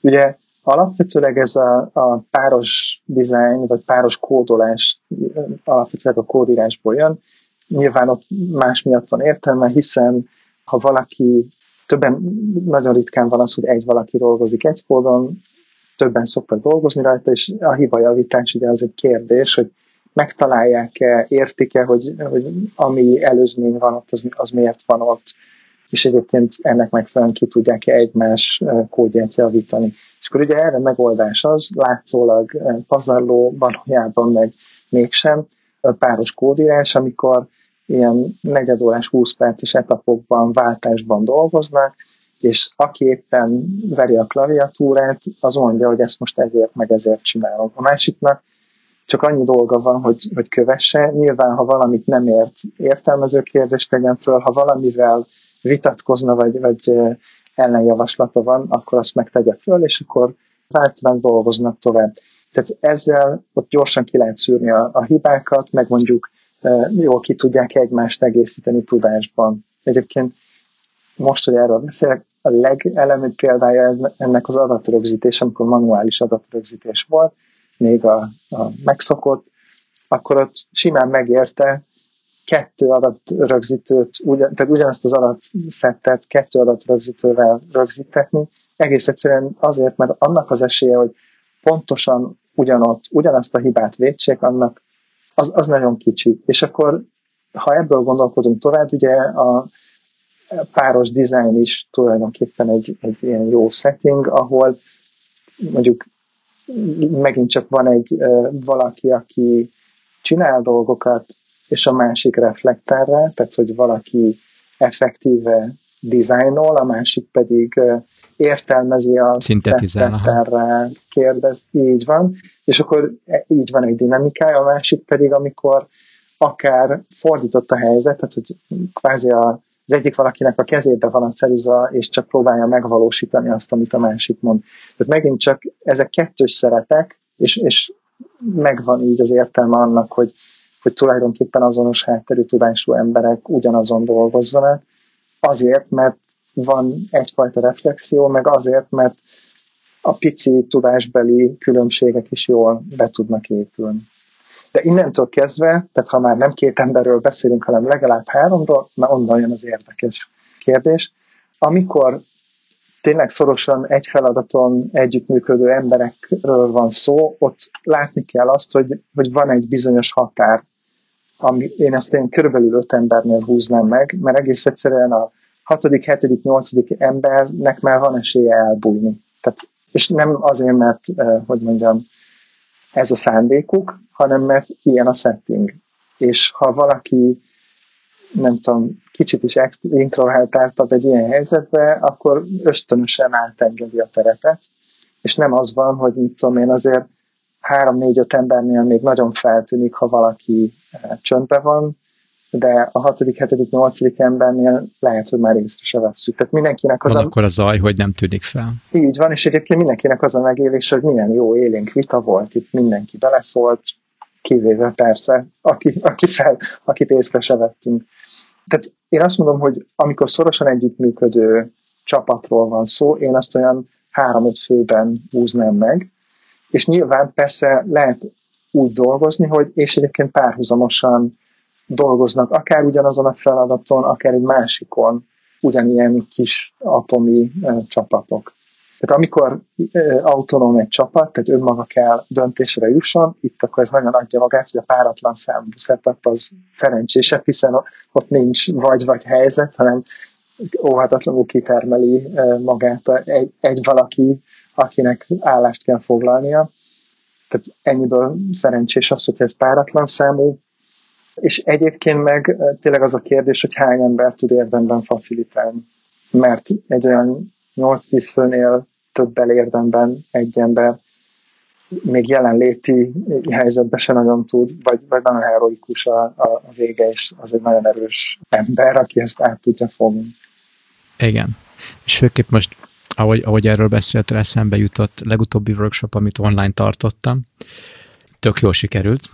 Ugye alapvetőleg ez a, a páros design, vagy páros kódolás alapvetőleg a kódírásból jön. Nyilván ott más miatt van értelme, hiszen ha valaki, többen, nagyon ritkán van az, hogy egy valaki dolgozik egy kódon, többen szoktak dolgozni rajta, és a hibajavítás ugye az egy kérdés, hogy megtalálják-e, értik-e, hogy, hogy ami előzmény van ott, az, az miért van ott, és egyébként ennek megfelelően ki tudják-e egymás kódját javítani. És akkor ugye erre megoldás az, látszólag pazarló, valójában meg mégsem, páros kódírás, amikor ilyen negyedórás, 20 perces etapokban, váltásban dolgoznak, és aki éppen veri a klaviatúrát, az mondja, hogy ezt most ezért, meg ezért csinálom. A másiknak csak annyi dolga van, hogy, hogy kövesse. Nyilván, ha valamit nem ért, értelmező kérdést tegyen föl, ha valamivel vitatkozna, vagy, vagy ellenjavaslata van, akkor azt megtegye föl, és akkor váltban dolgoznak tovább. Tehát ezzel ott gyorsan ki lehet szűrni a, a hibákat, meg mondjuk jól ki tudják egymást egészíteni tudásban. Egyébként most, hogy erről beszélek, a legelemibb példája ennek az adatrögzítés, amikor manuális adatrögzítés volt, még a, a megszokott, akkor ott simán megérte kettő adatrögzítőt, ugyan, tehát ugyanazt az adatszettet kettő adatrögzítővel rögzítetni, egész egyszerűen azért, mert annak az esélye, hogy pontosan ugyanott, ugyanazt a hibát védsék, annak az, az nagyon kicsi. És akkor, ha ebből gondolkodunk tovább, ugye a páros design is tulajdonképpen egy, egy ilyen jó setting, ahol mondjuk megint csak van egy valaki, aki csinál dolgokat, és a másik reflektál tehát hogy valaki effektíve dizájnol, a másik pedig értelmezi a reflektál kérdez, így van, és akkor e, így van egy dinamikája, a másik pedig, amikor akár fordított a helyzet, tehát hogy kvázi a, az egyik valakinek a kezébe van a ceruza, és csak próbálja megvalósítani azt, amit a másik mond. Tehát megint csak ezek kettős szeretek, és, és megvan így az értelme annak, hogy, hogy tulajdonképpen azonos hátterű tudású emberek ugyanazon dolgozzanak, azért, mert van egyfajta reflexió, meg azért, mert a pici tudásbeli különbségek is jól be tudnak épülni. De innentől kezdve, tehát ha már nem két emberről beszélünk, hanem legalább háromról, na onnan jön az érdekes kérdés. Amikor tényleg szorosan egy feladaton együttműködő emberekről van szó, ott látni kell azt, hogy, hogy van egy bizonyos határ, ami én ezt én körülbelül öt embernél húznám meg, mert egész egyszerűen a hatodik, hetedik, nyolcadik embernek már van esélye elbújni. Tehát, és nem azért, mert, hogy mondjam, ez a szándékuk, hanem mert ilyen a setting. És ha valaki, nem tudom, kicsit is introvertáltabb egy ilyen helyzetbe, akkor ösztönösen átengedi a terepet, és nem az van, hogy mit tudom én, azért három-négy-öt embernél még nagyon feltűnik, ha valaki csöndbe van, de a hatodik, hetedik, nyolcadik embernél lehet, hogy már észre se vesszük. Tehát mindenkinek az van a... akkor a zaj, hogy nem tűnik fel. Így van, és egyébként mindenkinek az a megélés, hogy milyen jó élénk vita volt, itt mindenki beleszólt, kivéve persze, aki, aki fel, akit észre se vettünk. Tehát én azt mondom, hogy amikor szorosan együttműködő csapatról van szó, én azt olyan három-öt főben húznám meg, és nyilván persze lehet úgy dolgozni, hogy és egyébként párhuzamosan dolgoznak, akár ugyanazon a feladaton, akár egy másikon, ugyanilyen kis atomi e, csapatok. Tehát amikor e, autonóm egy csapat, tehát önmaga kell döntésre jusson, itt akkor ez nagyon adja magát, hogy a páratlan számú setup az szerencsésebb, hiszen ott nincs vagy-vagy helyzet, hanem óhatatlanul kitermeli e, magát egy, egy valaki, akinek állást kell foglalnia. Tehát ennyiből szerencsés az, hogy ez páratlan számú, és egyébként meg tényleg az a kérdés, hogy hány ember tud érdemben facilitálni. Mert egy olyan 8-10 főnél többel érdemben egy ember még jelenléti helyzetben se nagyon tud, vagy, vagy nagyon heroikus a, a, a vége, és az egy nagyon erős ember, aki ezt át tudja fogni. Igen. És főképp most, ahogy, ahogy erről beszéltél, eszembe jutott legutóbbi workshop, amit online tartottam, tök jól sikerült,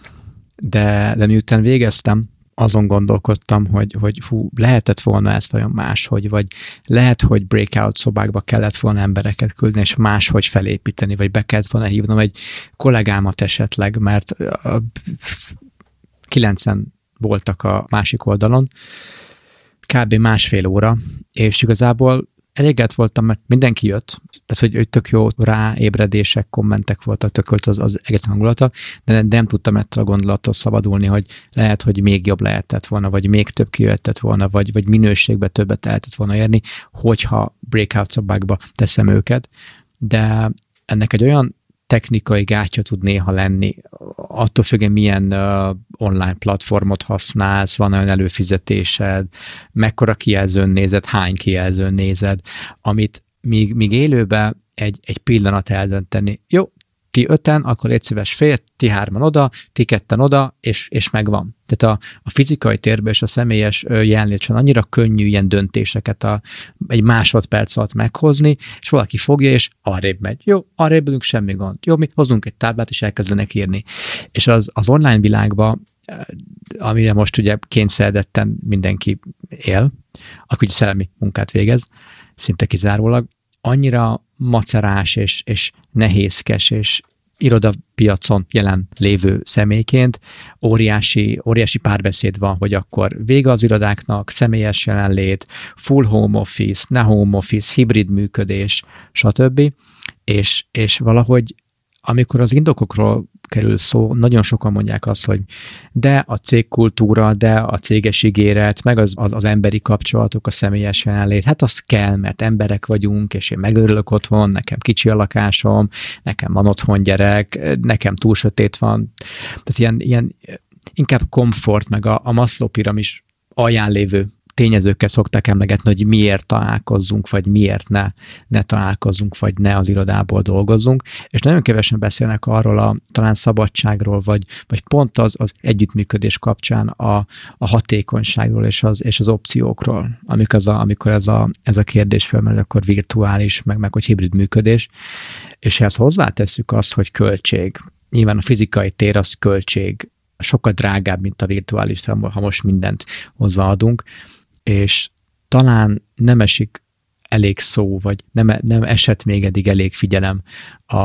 de, de miután végeztem, azon gondolkodtam, hogy, hogy hú, lehetett volna ezt olyan máshogy, vagy lehet, hogy breakout szobákba kellett volna embereket küldeni, és máshogy felépíteni, vagy be kellett volna hívnom egy kollégámat esetleg, mert kilencen voltak a másik oldalon, kb. másfél óra, és igazából elégedett voltam, mert mindenki jött, tehát hogy, hogy tök jó ráébredések, kommentek voltak, tökölt az, az egész hangulata, de nem tudtam ettől a gondolattól szabadulni, hogy lehet, hogy még jobb lehetett volna, vagy még több kijöhetett volna, vagy, vagy minőségbe többet lehetett volna érni, hogyha breakout szobákba teszem őket, de ennek egy olyan technikai gátja tud néha lenni, attól függően milyen uh, online platformot használsz, van olyan előfizetésed, mekkora kijelzőn nézed, hány kijelzőn nézed, amit míg, míg élőben egy, egy pillanat eldönteni. Jó, ti öten, akkor egy szíves fél, ti hárman oda, ti ketten oda, és, és megvan. Tehát a, a fizikai térben és a személyes jelenlétsen annyira könnyű ilyen döntéseket a, egy másodperc alatt meghozni, és valaki fogja, és arrébb megy. Jó, arrébb ülünk, semmi gond. Jó, mi hozunk egy táblát, és elkezdenek írni. És az, az online világban, amire most ugye kényszeredetten mindenki él, akkor ugye szellemi munkát végez, szinte kizárólag, annyira macerás és, és nehézkes, és irodapiacon jelen lévő személyként óriási, óriási párbeszéd van, hogy akkor vége az irodáknak, személyes jelenlét, full home office, ne home office, hibrid működés, stb. És, és valahogy amikor az indokokról kerül szó, nagyon sokan mondják azt, hogy de a cégkultúra, de a céges ígéret, meg az, az, az emberi kapcsolatok, a személyes jelenlét, hát az kell, mert emberek vagyunk, és én megörülök otthon, nekem kicsi a lakásom, nekem van otthon gyerek, nekem túl sötét van. Tehát ilyen, ilyen inkább komfort, meg a, a Maslow piramis alján lévő tényezőkkel szokták emlegetni, hogy miért találkozzunk, vagy miért ne, ne találkozzunk, vagy ne az irodából dolgozzunk, és nagyon kevesen beszélnek arról a talán szabadságról, vagy, vagy pont az, az együttműködés kapcsán a, a hatékonyságról és az, és az opciókról, amikor, ez a, amikor ez, a, ez a kérdés felmerül, akkor virtuális, meg, meg hogy hibrid működés, és ehhez hozzátesszük azt, hogy költség. Nyilván a fizikai tér az költség, sokkal drágább, mint a virtuális, ha most mindent hozzáadunk, és talán nem esik elég szó, vagy nem, nem esett még eddig elég figyelem a,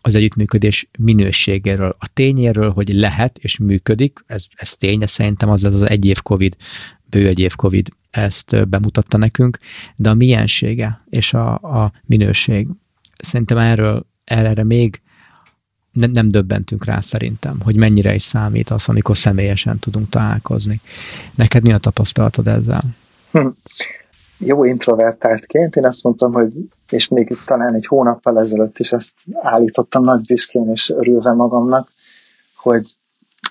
az együttműködés minőségéről, a tényéről, hogy lehet és működik, ez, ez tény, de szerintem az az egy év Covid, bő egy év Covid ezt bemutatta nekünk, de a miensége és a, a minőség, szerintem erről erre még nem, nem döbbentünk rá szerintem, hogy mennyire is számít az, amikor személyesen tudunk találkozni. Neked mi a tapasztalatod ezzel? Hm. Jó introvertáltként én azt mondtam, hogy és még talán egy hónappal ezelőtt is ezt állítottam nagy büszkén és örülve magamnak, hogy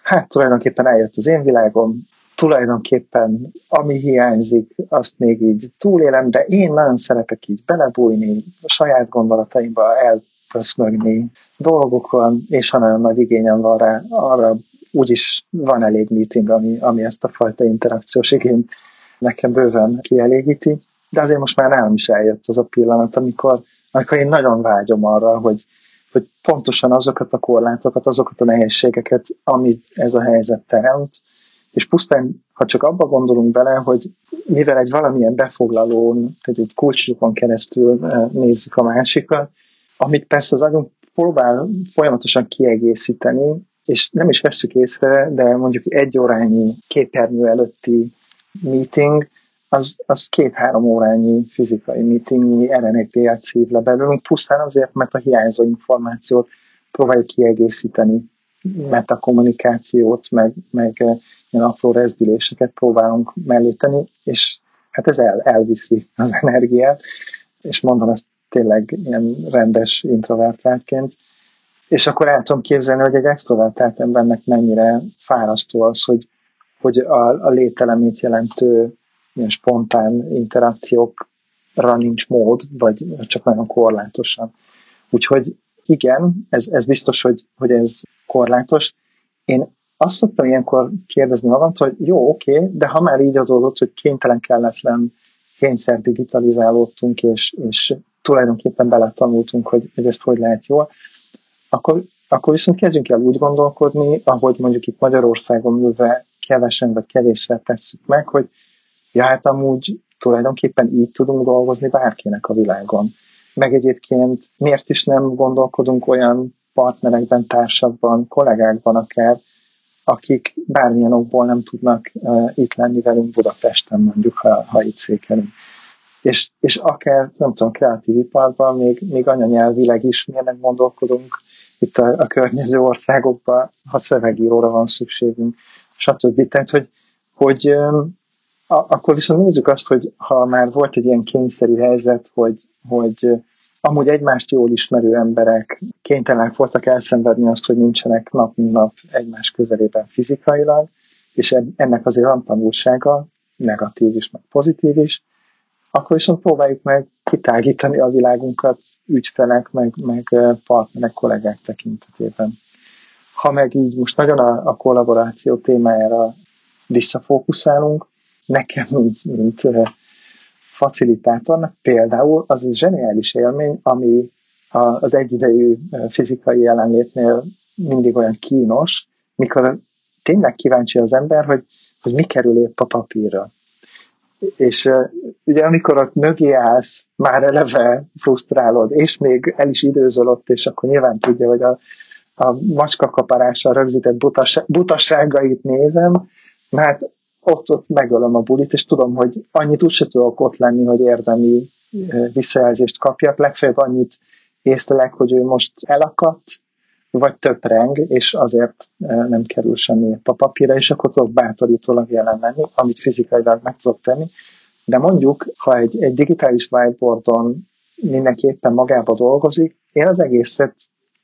hát tulajdonképpen eljött az én világom, tulajdonképpen ami hiányzik, azt még így túlélem, de én nagyon szeretek így belebújni, a saját gondolataimba el pöszmögni dolgokon, és ha nagyon nagy igényem van rá, arra úgyis van elég meeting, ami, ami ezt a fajta interakciós igényt nekem bőven kielégíti, de azért most már nálam is eljött az a pillanat, amikor, amikor én nagyon vágyom arra, hogy, hogy pontosan azokat a korlátokat, azokat a nehézségeket, amit ez a helyzet teremt, és pusztán, ha csak abba gondolunk bele, hogy mivel egy valamilyen befoglalón, tehát egy kulcsukon keresztül eh, nézzük a másikat, amit persze az agyunk próbál folyamatosan kiegészíteni, és nem is veszük észre, de mondjuk egy órányi képernyő előtti meeting, az, az két-három órányi fizikai meetingnyi RNA-t szív le belőlünk, pusztán azért, mert a hiányzó információt próbáljuk kiegészíteni, metakommunikációt, meg, meg eh, ilyen apró rezdüléseket próbálunk mellé tenni, és hát ez el, elviszi az energiát, és mondom ezt tényleg ilyen rendes introvertáltként, és akkor el tudom képzelni, hogy egy extrovertált embernek mennyire fárasztó az, hogy, hogy a, a lételemét jelentő ilyen spontán interakciókra nincs mód, vagy csak nagyon korlátosan. Úgyhogy igen, ez, ez biztos, hogy, hogy ez korlátos. Én azt szoktam ilyenkor kérdezni magamtól, hogy jó, oké, okay, de ha már így adódott, hogy kénytelen kelletlen kényszer digitalizálódtunk, és, és tulajdonképpen beletanultunk, hogy, hogy ezt hogy lehet jól, akkor, akkor viszont kezdjünk el úgy gondolkodni, ahogy mondjuk itt Magyarországon ülve kevesen vagy kevéssel tesszük meg, hogy ja, hát amúgy tulajdonképpen így tudunk dolgozni bárkinek a világon. Meg egyébként miért is nem gondolkodunk olyan partnerekben, társakban, kollégákban akár, akik bármilyen okból nem tudnak uh, itt lenni velünk Budapesten, mondjuk, ha, ha itt székelünk és, és akár, nem tudom, kreatív iparban, még, még anyanyelvileg is miért gondolkodunk itt a, a környező országokban, ha szövegíróra van szükségünk, stb. Tehát, hogy, hogy a, akkor viszont nézzük azt, hogy ha már volt egy ilyen kényszerű helyzet, hogy, hogy amúgy egymást jól ismerő emberek kénytelenek voltak elszenvedni azt, hogy nincsenek nap mint nap egymás közelében fizikailag, és ennek azért van tanulsága, negatív is, meg pozitív is, akkor viszont próbáljuk meg kitágítani a világunkat ügyfelek, meg, meg partnerek, kollégák tekintetében. Ha meg így most nagyon a, a kollaboráció témájára visszafókuszálunk, nekem, mint, mint facilitátornak például az egy zseniális élmény, ami az egyidejű fizikai jelenlétnél mindig olyan kínos, mikor tényleg kíváncsi az ember, hogy, hogy mi kerül épp a papírra és ugye amikor ott mögé állsz, már eleve frusztrálod, és még el is időzöl ott, és akkor nyilván tudja, hogy a, a macskakaparással rögzített butas, butasságait nézem, mert ott, ott megölöm a bulit, és tudom, hogy annyit úgyse tudok ott lenni, hogy érdemi visszajelzést kapjak, legfeljebb annyit észlelek, hogy ő most elakadt, vagy töpreng, és azért nem kerül semmi a papírra, és akkor tudok bátorítólag jelen lenni, amit fizikailag meg tudok tenni. De mondjuk, ha egy, egy digitális whiteboardon mindenki éppen magába dolgozik, én az egészet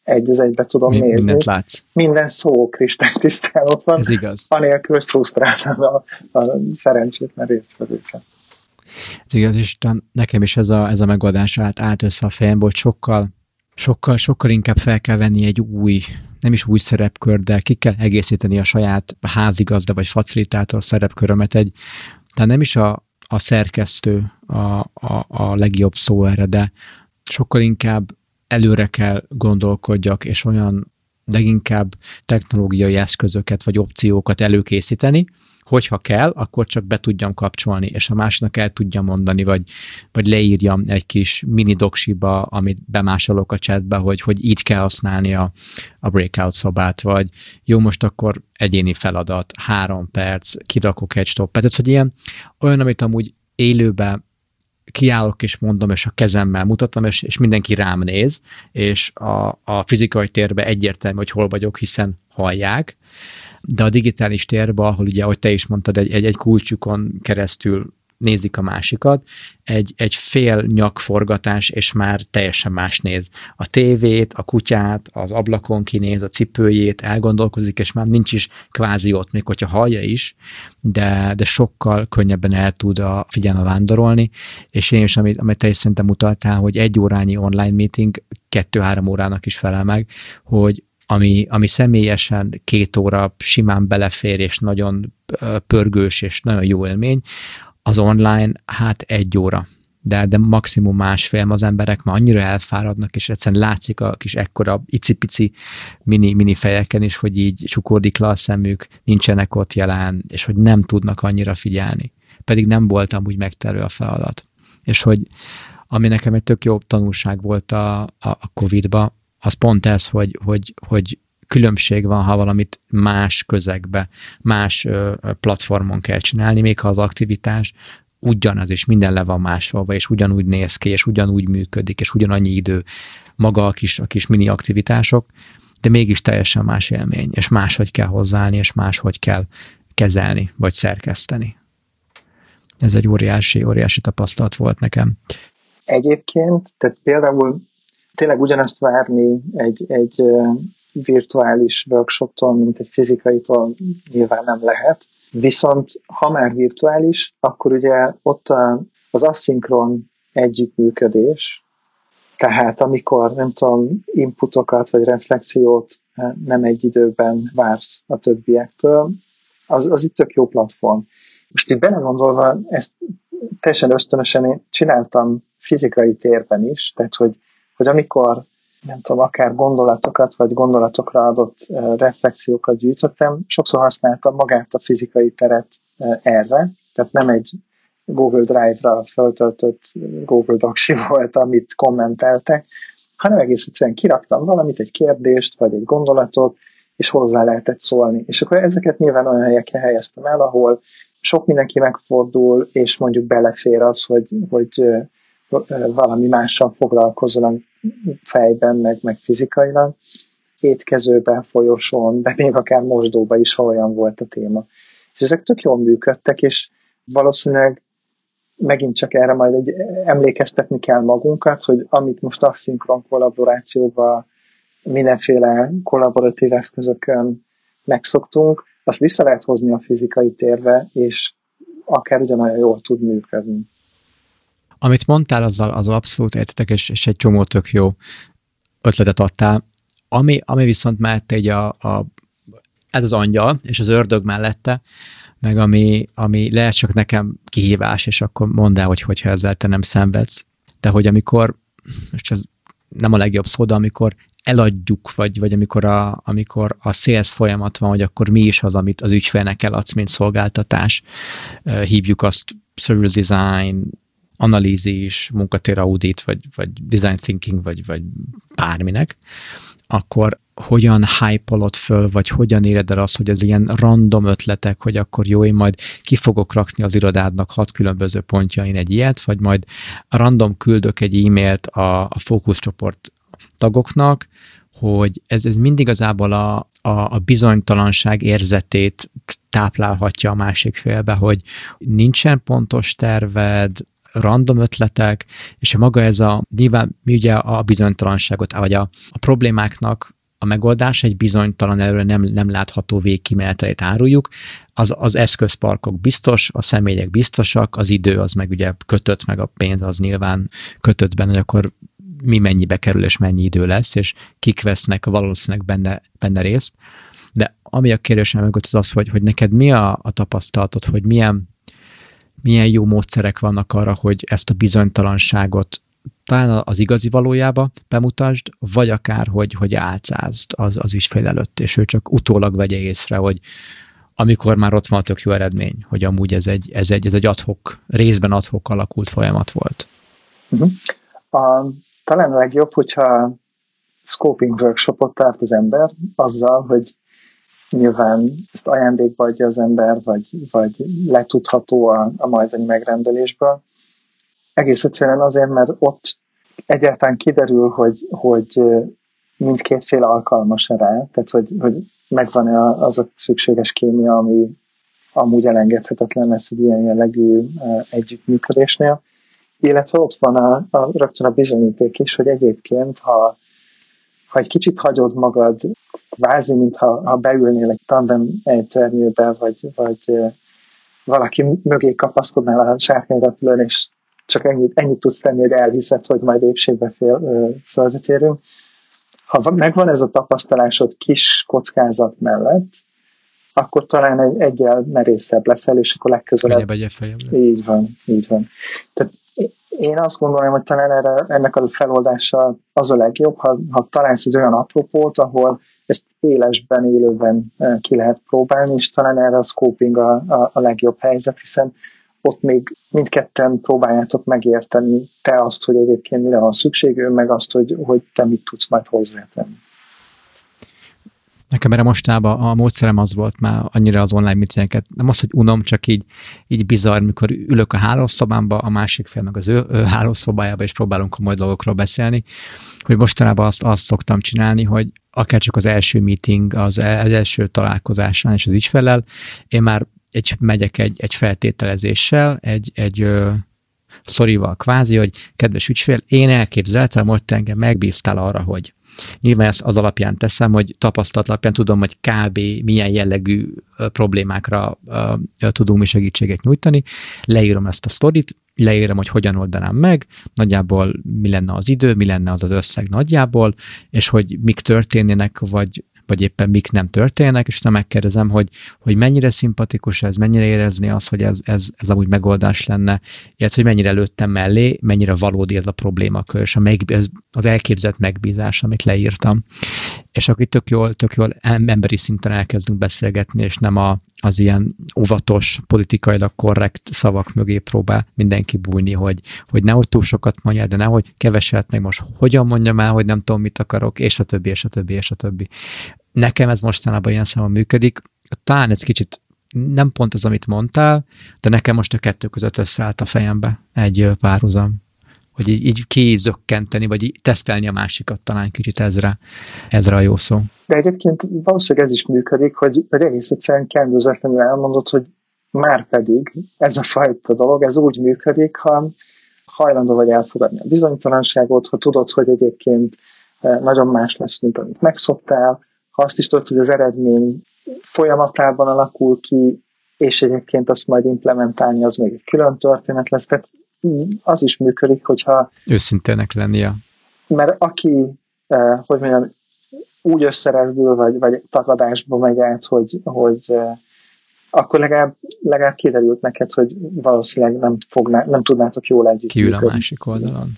egy az egybe tudom Mi, nézni. Mindent látsz. Minden szó kristálytisztán ott van. Ez igaz. Anélkül, hogy frusztrálnám a, a szerencsétlen résztvevőket. Ez igaz, és nekem is ez a, ez a megoldás állt, állt össze a fejembe, hogy sokkal, sokkal, sokkal inkább fel kell venni egy új, nem is új szerepkör, de ki kell egészíteni a saját házigazda vagy facilitátor szerepkörömet. Egy, tehát nem is a, a szerkesztő a, a, a legjobb szó erre, de sokkal inkább előre kell gondolkodjak, és olyan leginkább technológiai eszközöket vagy opciókat előkészíteni, hogyha kell, akkor csak be tudjam kapcsolni, és a másnak el tudjam mondani, vagy, vagy leírjam egy kis mini doksiba, amit bemásolok a chatbe, hogy, hogy így kell használni a, a breakout szobát, vagy jó, most akkor egyéni feladat, három perc, kirakok egy stoppet, tehát hogy ilyen olyan, amit amúgy élőben kiállok és mondom, és a kezemmel mutatom, és, és mindenki rám néz, és a, a fizikai térben egyértelmű, hogy hol vagyok, hiszen hallják, de a digitális térben, ahol ugye, ahogy te is mondtad, egy, egy, egy kulcsukon keresztül nézik a másikat, egy, egy fél nyakforgatás, és már teljesen más néz. A tévét, a kutyát, az ablakon kinéz, a cipőjét, elgondolkozik, és már nincs is kvázi ott, még hogyha hallja is, de, de sokkal könnyebben el tud a figyelme vándorolni, és én is, amit, amit te is szerintem mutatál, hogy egy órányi online meeting kettő-három órának is felel meg, hogy ami, ami személyesen két óra simán belefér, és nagyon pörgős, és nagyon jó élmény, az online hát egy óra, de, de maximum másfél, az emberek már annyira elfáradnak, és egyszerűen látszik a kis ekkora icipici mini, mini fejeken is, hogy így csukódik le a szemük, nincsenek ott jelen, és hogy nem tudnak annyira figyelni. Pedig nem voltam úgy megterő a feladat. És hogy ami nekem egy tök jó tanulság volt a, a, a Covid-ba, az pont ez, hogy, hogy, hogy különbség van, ha valamit más közegbe, más platformon kell csinálni, még ha az aktivitás ugyanaz, és minden le van másolva, és ugyanúgy néz ki, és ugyanúgy működik, és ugyanannyi idő maga a kis, a kis mini aktivitások, de mégis teljesen más élmény, és máshogy kell hozzáállni, és máshogy kell kezelni, vagy szerkeszteni. Ez egy óriási, óriási tapasztalat volt nekem. Egyébként, tehát például tényleg ugyanazt várni egy, egy virtuális workshoptól, mint egy fizikaitól nyilván nem lehet. Viszont ha már virtuális, akkor ugye ott az aszinkron együttműködés, tehát amikor, nem tudom, inputokat vagy reflexiót nem egy időben vársz a többiektől, az, az itt tök jó platform. Most itt belegondolva, ezt teljesen ösztönösen én csináltam fizikai térben is, tehát hogy, hogy amikor nem tudom, akár gondolatokat, vagy gondolatokra adott reflexiókat gyűjtöttem. Sokszor használtam magát a fizikai teret erre, tehát nem egy Google Drive-ra feltöltött Google Docs volt, amit kommenteltek, hanem egész egyszerűen kiraktam valamit, egy kérdést, vagy egy gondolatot, és hozzá lehetett szólni. És akkor ezeket nyilván olyan helyekre helyeztem el, ahol sok mindenki megfordul, és mondjuk belefér az, hogy, hogy valami mással foglalkozzanak fejben, meg, meg fizikailag, étkezőben, folyosón, de még akár mosdóban is, ha olyan volt a téma. És ezek tök jól működtek, és valószínűleg megint csak erre majd egy, emlékeztetni kell magunkat, hogy amit most aszinkron kollaborációban mindenféle kollaboratív eszközökön megszoktunk, azt vissza lehet hozni a fizikai térbe, és akár ugyanolyan jól tud működni. Amit mondtál, azzal, az abszolút értetek, és, és egy csomó tök jó ötletet adtál. Ami, ami viszont mellette egy a, a, ez az angyal, és az ördög mellette, meg ami, ami lehet csak nekem kihívás, és akkor mondd el, hogy hogyha ezzel te nem szenvedsz, de hogy amikor, most ez nem a legjobb szó, de amikor eladjuk, vagy, vagy amikor, a, amikor a sales folyamat van, hogy akkor mi is az, amit az ügyfélnek eladsz, mint szolgáltatás. Hívjuk azt service design, analízis, munkatér audit, vagy, vagy design thinking, vagy, vagy bárminek, akkor hogyan hype föl, vagy hogyan éred el azt, hogy az ilyen random ötletek, hogy akkor jó, én majd ki fogok rakni az irodádnak hat különböző pontjain egy ilyet, vagy majd random küldök egy e-mailt a, a fókuszcsoport tagoknak, hogy ez, ez mindig igazából a, a, a bizonytalanság érzetét táplálhatja a másik félbe, hogy nincsen pontos terved, random ötletek, és maga ez a, nyilván mi ugye a bizonytalanságot, vagy a, a problémáknak a megoldás egy bizonytalan előre nem, nem látható végkimenetelét áruljuk, az, az eszközparkok biztos, a személyek biztosak, az idő az meg ugye kötött, meg a pénz az nyilván kötött benne, hogy akkor mi mennyibe kerül és mennyi idő lesz, és kik vesznek valószínűleg benne, benne részt. De ami a kérdésem mögött az az, hogy, hogy neked mi a, a tapasztalatod, hogy milyen, milyen jó módszerek vannak arra, hogy ezt a bizonytalanságot talán az igazi valójába bemutasd, vagy akár, hogy, hogy álcázd az, az ügyfél előtt, és ő csak utólag vegye észre, hogy amikor már ott van a tök jó eredmény, hogy amúgy ez egy, ez egy, ez egy adhok, részben adhok alakult folyamat volt. Uh-huh. A, talán a legjobb, hogyha scoping workshopot tart az ember azzal, hogy nyilván ezt ajándékba adja az ember, vagy, vagy letudható a, a majdani megrendelésből. Egész egyszerűen azért, mert ott egyáltalán kiderül, hogy, hogy mindkét fél alkalmas rá, tehát hogy, hogy megvan-e az a szükséges kémia, ami amúgy elengedhetetlen lesz egy ilyen jellegű együttműködésnél. Illetve ott van a, a, rögtön a bizonyíték is, hogy egyébként, ha, ha egy kicsit hagyod magad, vázi, mintha ha beülnél egy tandem ejtőernyőbe, vagy, vagy valaki mögé kapaszkodnál a sárkányrepülőn, és csak ennyit, ennyit tudsz tenni, hogy elhiszed, hogy majd épségbe fél, földre érünk. Ha megvan ez a tapasztalásod kis kockázat mellett, akkor talán egy egyel merészebb leszel, és akkor legközelebb... Egy így van, így van. Tehát én azt gondolom, hogy talán erre, ennek a feloldása az a legjobb, ha, ha találsz egy olyan apropót, ahol ezt élesben, élőben ki lehet próbálni, és talán erre a scoping a, a, a legjobb helyzet, hiszen ott még mindketten próbáljátok megérteni te azt, hogy egyébként mire van szükség, ő meg azt, hogy, hogy te mit tudsz majd hozzátenni. Nekem erre mostában a módszerem az volt már annyira az online meetingeket, nem az, hogy unom, csak így, így bizarr, mikor ülök a hálószobámba, a másik fél meg az ő, ő hálószobájába, és próbálunk komoly dolgokról beszélni, hogy mostanában azt, azt szoktam csinálni, hogy akár csak az első meeting, az, az első találkozásán és az ügyfelel, én már egy, megyek egy, egy feltételezéssel, egy, egy ö, szorival kvázi, hogy kedves ügyfél, én elképzeltem, hogy te engem megbíztál arra, hogy Nyilván ezt az alapján teszem, hogy tapasztalat alapján tudom, hogy kb. milyen jellegű problémákra tudunk mi segítséget nyújtani. Leírom ezt a sztorit, leírom, hogy hogyan oldanám meg, nagyjából mi lenne az idő, mi lenne az az összeg nagyjából, és hogy mik történnének, vagy vagy éppen mik nem történnek, és utána megkérdezem, hogy, hogy mennyire szimpatikus ez, mennyire érezni az, hogy ez, ez, ez amúgy megoldás lenne, illetve hogy mennyire lőttem mellé, mennyire valódi ez a problémakör, és a meg, az elképzelt megbízás, amit leírtam. És akkor tök jól, tök jól emberi szinten elkezdünk beszélgetni, és nem a, az ilyen óvatos, politikailag korrekt szavak mögé próbál mindenki bújni, hogy, hogy nehogy túl sokat mondja, de nehogy keveset, meg most hogyan mondjam el, hogy nem tudom, mit akarok, és a többi, és a többi, és a többi. Nekem ez mostanában ilyen számon működik. Talán ez kicsit nem pont az, amit mondtál, de nekem most a kettő között összeállt a fejembe egy párhuzam hogy így, így kézökkenteni, vagy így tesztelni a másikat talán kicsit ezre, ezre a jó szó. De egyébként valószínűleg ez is működik, hogy, hogy egész egyszerűen kendőzetlenül elmondod, hogy már pedig ez a fajta dolog, ez úgy működik, ha hajlandó vagy elfogadni a bizonytalanságot, ha tudod, hogy egyébként eh, nagyon más lesz, mint amit megszoktál, ha azt is tudod, hogy az eredmény folyamatában alakul ki, és egyébként azt majd implementálni, az még egy külön történet lesz. Tehát az is működik, hogyha... Őszintének lennie. Mert aki, eh, hogy mondjam, úgy összerezdül, vagy, vagy tagadásba megy át, hogy, hogy eh, akkor legalább, legalább kiderült neked, hogy valószínűleg nem, fogná, nem tudnátok jól együtt. Kiül a másik oldalon.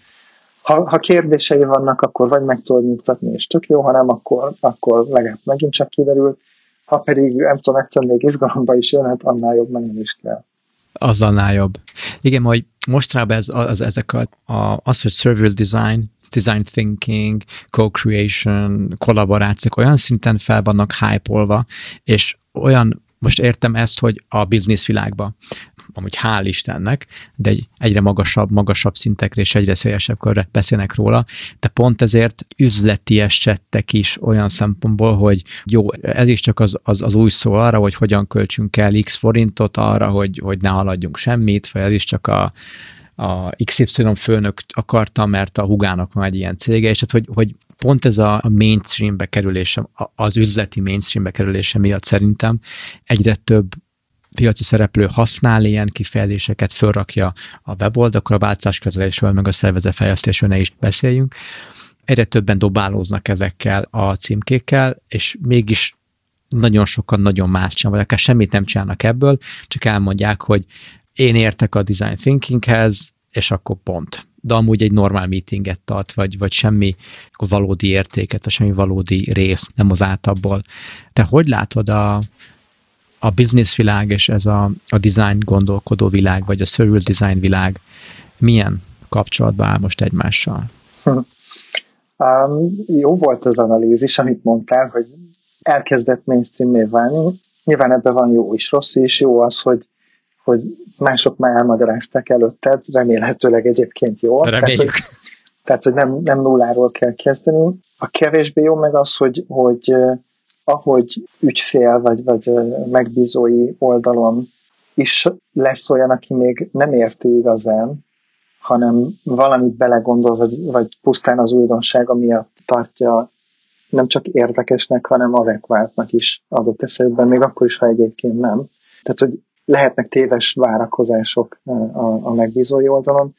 Ha, ha kérdései vannak, akkor vagy meg tudod nyugtatni, és tök jó, ha nem, akkor, akkor legalább megint csak kiderült. Ha pedig, nem tudom, ettől még izgalomba is jön, hát annál jobb, meg nem is kell az annál jobb. Igen, hogy mostanában ez, az, ezek a, a, az, hogy server design, design thinking, co-creation, kollaborációk olyan szinten fel vannak hype és olyan most értem ezt, hogy a biznisz világban, amúgy hál' Istennek, de egy egyre magasabb, magasabb szintekre és egyre szélesebb körre beszélnek róla, de pont ezért üzleti esettek is olyan szempontból, hogy jó, ez is csak az, az, az új szó arra, hogy hogyan költsünk el x forintot arra, hogy, hogy ne haladjunk semmit, vagy ez is csak a, a XY főnök akarta, mert a hugának van egy ilyen cége, és hát, hogy, hogy pont ez a mainstreambe kerülése, az üzleti mainstreambe kerülése miatt szerintem egyre több piaci szereplő használ ilyen kifejezéseket, fölrakja a weboldalakra, a változáskezelésről, meg a szervezetfejlesztésről ne is beszéljünk. Egyre többen dobálóznak ezekkel a címkékkel, és mégis nagyon sokan nagyon más sem, vagy akár semmit nem csinálnak ebből, csak elmondják, hogy én értek a design thinkinghez, és akkor pont. De amúgy egy normál meetinget tart, vagy, vagy semmi valódi értéket, a semmi valódi rész nem az átabból. Te hogy látod a, a business világ és ez a, a design gondolkodó világ, vagy a surreal design világ milyen kapcsolatban áll most egymással? Um, jó volt az analízis, amit mondtál, hogy elkezdett mainstream válni. Nyilván ebben van jó is, rossz is. Jó az, hogy, hogy mások már elmagyarázták előtted, remélhetőleg egyébként jó. Reméljük. Tehát, hogy, tehát, hogy nem, nem nulláról kell kezdeni. A kevésbé jó meg az, hogy, hogy ahogy ügyfél vagy, vagy megbízói oldalon is lesz olyan, aki még nem érti igazán, hanem valamit belegondol, vagy, vagy pusztán az újdonsága miatt tartja nem csak érdekesnek, hanem adekváltnak is adott esetben, még akkor is, ha egyébként nem. Tehát, hogy lehetnek téves várakozások a, a megbízói oldalon,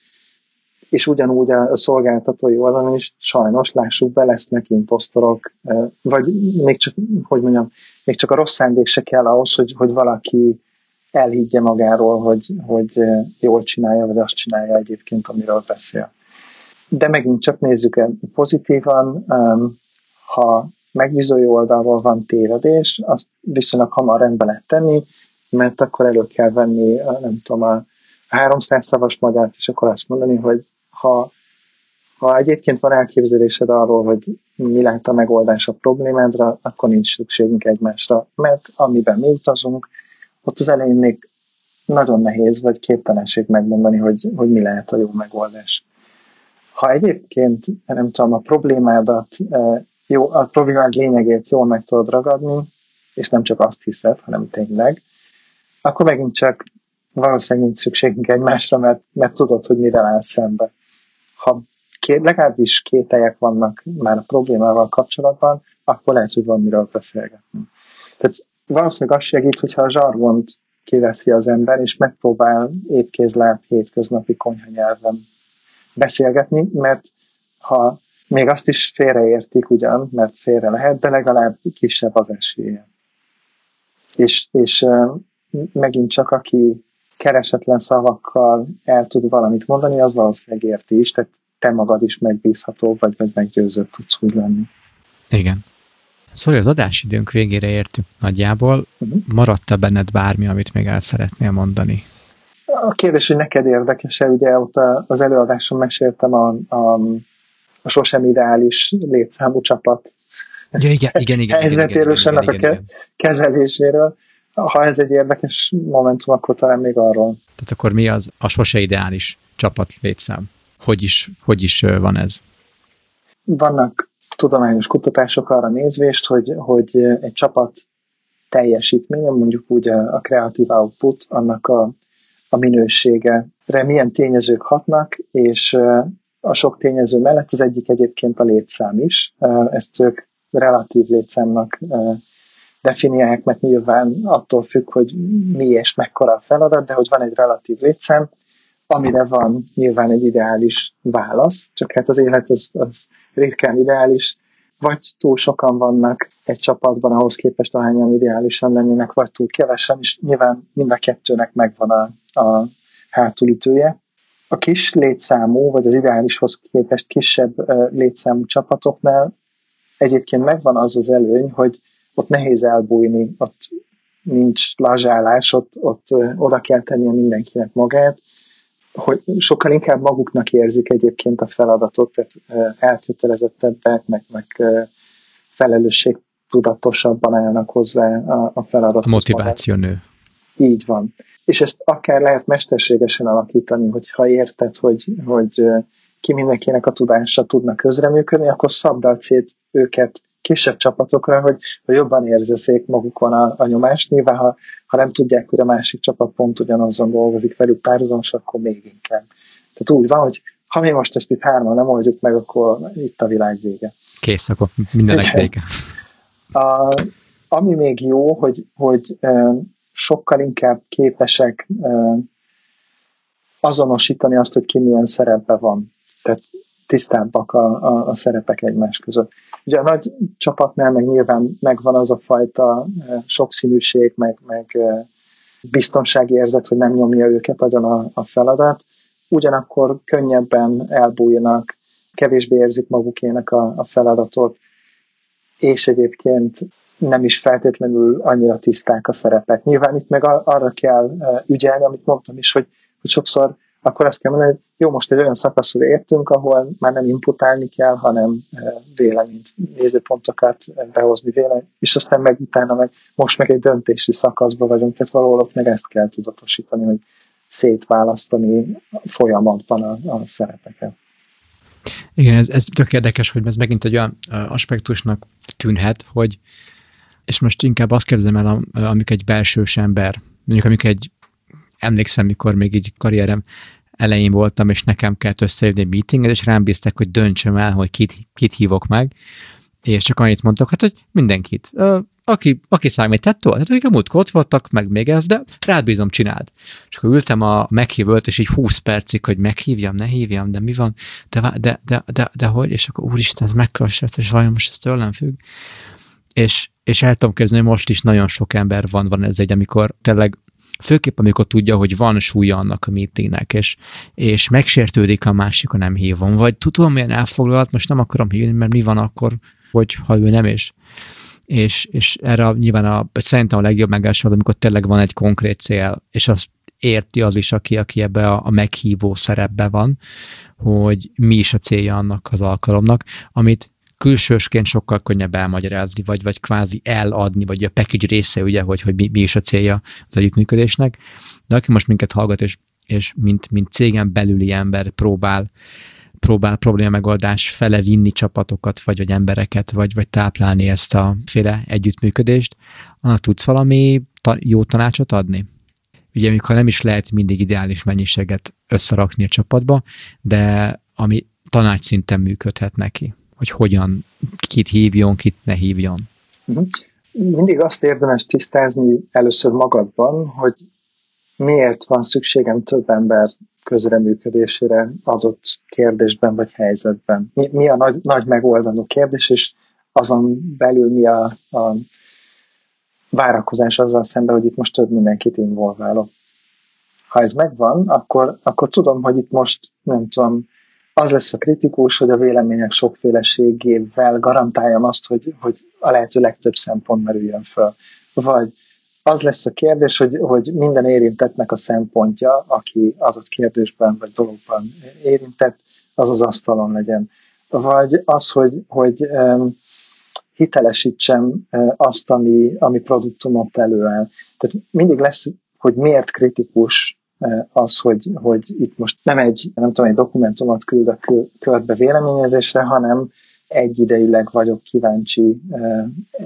és ugyanúgy a szolgáltatói oldalon is sajnos, lássuk be, lesznek imposztorok, vagy még csak, hogy mondjam, még csak a rossz szándék se kell ahhoz, hogy, hogy valaki elhiggye magáról, hogy, hogy jól csinálja, vagy azt csinálja egyébként, amiről beszél. De megint csak nézzük el pozitívan, ha megbízói oldalról van tévedés, azt viszonylag hamar rendbe lehet tenni, mert akkor elő kell venni, nem tudom, a 300 szavas magát, és akkor azt mondani, hogy ha, ha egyébként van elképzelésed arról, hogy mi lehet a megoldás a problémádra, akkor nincs szükségünk egymásra, mert amiben mi utazunk, ott az elején még nagyon nehéz, vagy képtelenség megmondani, hogy, hogy mi lehet a jó megoldás. Ha egyébként, nem tudom, a problémádat, e, jó, a problémák lényegét jól meg tudod ragadni, és nem csak azt hiszed, hanem tényleg, akkor megint csak valószínűleg nincs szükségünk egymásra, mert, mert tudod, hogy mivel áll szembe ha két, legalábbis kételyek vannak már a problémával kapcsolatban, akkor lehet, hogy van miről beszélgetni. Tehát valószínűleg az segít, hogyha a zsargont kiveszi az ember, és megpróbál épkézláb hétköznapi konyha nyelven beszélgetni, mert ha még azt is félreértik ugyan, mert félre lehet, de legalább kisebb az esélye. És, és megint csak aki keresetlen szavakkal el tud valamit mondani, az valószínűleg érti is, tehát te magad is megbízható vagy, vagy meggyőzött tudsz úgy lenni. Igen. Szóval az adásidőnk végére értünk nagyjából. Uh-huh. Maradt-e benned bármi, amit még el szeretnél mondani? A kérdés, hogy neked érdekes-e, ugye ott az előadáson meséltem a, a, a sosem ideális létszámú csapat ja, igen, igen, igen, helyzetéről, igen, igen, igen, igen, igen, a kezeléséről ha ez egy érdekes momentum, akkor talán még arról. Tehát akkor mi az a sose ideális csapat létszám? Hogy is, hogy is van ez? Vannak tudományos kutatások arra nézvést, hogy, hogy egy csapat teljesítménye, mondjuk úgy a, a kreatív output, annak a, a minősége, milyen tényezők hatnak, és a sok tényező mellett az egyik egyébként a létszám is. Ezt ők relatív létszámnak definiálják, mert nyilván attól függ, hogy mi és mekkora a feladat, de hogy van egy relatív létszám, amire van nyilván egy ideális válasz, csak hát az élet az, az ritkán ideális, vagy túl sokan vannak egy csapatban ahhoz képest, ahányan ideálisan lennének, vagy túl kevesen, és nyilván mind a kettőnek megvan a, a hátulütője. A kis létszámú, vagy az ideálishoz képest kisebb létszámú csapatoknál egyébként megvan az az előny, hogy ott nehéz elbújni, ott nincs lazsálás, ott, ott oda kell tennie mindenkinek magát, hogy sokkal inkább maguknak érzik egyébként a feladatot, tehát elkötelezettebbek, meg, meg felelősség tudatosabban állnak hozzá a, a feladathoz. A motiváció nő. Így van. És ezt akár lehet mesterségesen alakítani, hogyha érted, hogy, hogy ki mindenkinek a tudása tudna közreműködni, akkor szabd őket kisebb csapatokra, hogy, hogy jobban érzeszék magukon a, a nyomást. Nyilván, ha, ha nem tudják, hogy a másik csapat pont ugyanazon dolgozik velük párhuzamos, akkor még inkább. Tehát úgy van, hogy ha mi most ezt itt hárman nem oldjuk meg, akkor itt a világ vége. Kész, akkor mindenek vége. A, ami még jó, hogy, hogy sokkal inkább képesek azonosítani azt, hogy ki milyen szerepben van. Tehát tisztábbak a, a, a szerepek egymás között. Ugye a nagy csapatnál meg nyilván megvan az a fajta sokszínűség, meg, meg biztonsági érzet, hogy nem nyomja őket agyon a, a feladat, ugyanakkor könnyebben elbújnak, kevésbé érzik magukének a, a feladatot, és egyébként nem is feltétlenül annyira tiszták a szerepek. Nyilván itt meg arra kell ügyelni, amit mondtam is, hogy, hogy sokszor akkor azt kell mondani, hogy jó, most egy olyan szakaszra értünk, ahol már nem imputálni kell, hanem véleményt, nézőpontokat behozni véleményt, és aztán meg utána meg most meg egy döntési szakaszban vagyunk, tehát valahol ott meg ezt kell tudatosítani, hogy szétválasztani folyamatban a, a szerepeket. Igen, ez, ez tök érdekes, hogy ez megint egy olyan aspektusnak tűnhet, hogy és most inkább azt kérdezem el, amik egy belsős ember, mondjuk amik egy emlékszem, mikor még így karrierem elején voltam, és nekem kellett összejönni egy meetinget, és rám bíztek, hogy döntsem el, hogy kit, kit hívok meg, és csak annyit mondtak, hát, hogy mindenkit. Aki, aki számít tettől, hát akik a múltkor ott voltak, meg még ez, de rád bízom, csináld. És akkor ültem a meghívót, és így 20 percig, hogy meghívjam, ne hívjam, de mi van, de, de, de, de, de, de hogy, és akkor úristen, ez megkössett, és vajon most ez tőlem függ. És, és el tudom kezdeni, most is nagyon sok ember van, van ez egy, amikor tényleg Főképp, amikor tudja, hogy van súlya annak a meetingnek, és, és megsértődik a másik, ha nem hívom. Vagy tudom, milyen elfoglalt, most nem akarom hívni, mert mi van akkor, hogy ha ő nem is. És, és erre nyilván a, szerintem a legjobb megállás az, amikor tényleg van egy konkrét cél, és az érti az is, aki, aki ebbe a, a meghívó szerepbe van, hogy mi is a célja annak az alkalomnak, amit külsősként sokkal könnyebb elmagyarázni, vagy, vagy kvázi eladni, vagy a package része, ugye, hogy, hogy mi, mi is a célja az együttműködésnek. De aki most minket hallgat, és, és mint, mint cégen belüli ember próbál próbál probléma megoldás fele vinni csapatokat, vagy, vagy embereket, vagy, vagy táplálni ezt a féle együttműködést, annak tudsz valami ta- jó tanácsot adni? Ugye, amikor nem is lehet mindig ideális mennyiséget összerakni a csapatba, de ami tanács szinten működhet neki hogy hogyan, kit hívjon, kit ne hívjon? Mhm. Mindig azt érdemes tisztázni először magadban, hogy miért van szükségem több ember közreműködésére adott kérdésben vagy helyzetben. Mi, mi a nagy, nagy megoldandó kérdés, és azon belül mi a, a várakozás azzal szemben, hogy itt most több mindenkit involválok. Ha ez megvan, akkor, akkor tudom, hogy itt most, nem tudom, az lesz a kritikus, hogy a vélemények sokféleségével garantáljam azt, hogy, hogy a lehető legtöbb szempont merüljön föl. Vagy az lesz a kérdés, hogy, hogy minden érintettnek a szempontja, aki adott kérdésben vagy dologban érintett, az az asztalon legyen. Vagy az, hogy, hogy hitelesítsem azt, ami, ami produktumot előáll. Tehát mindig lesz, hogy miért kritikus az, hogy, hogy itt most nem egy, nem tudom, egy dokumentumot küldök körbe véleményezésre, hanem egyidejűleg vagyok kíváncsi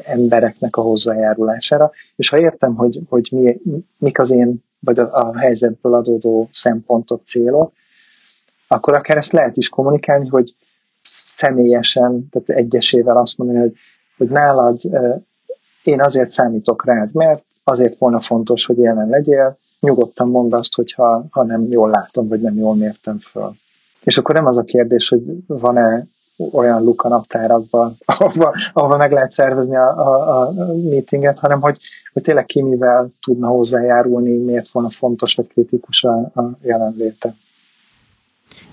embereknek a hozzájárulására, és ha értem, hogy, hogy mi, mik az én, vagy a, a helyzetből adódó szempontok, célok, akkor akár ezt lehet is kommunikálni, hogy személyesen, tehát egyesével azt mondani, hogy, hogy nálad én azért számítok rád, mert azért volna fontos, hogy jelen legyél, nyugodtan mondd azt, hogyha ha nem jól látom, vagy nem jól mértem föl. És akkor nem az a kérdés, hogy van-e olyan luka naptárakban, ahova, ahova meg lehet szervezni a, a, a meetinget, hanem hogy, hogy tényleg ki mivel tudna hozzájárulni, miért volna fontos vagy kritikus a, a jelenléte.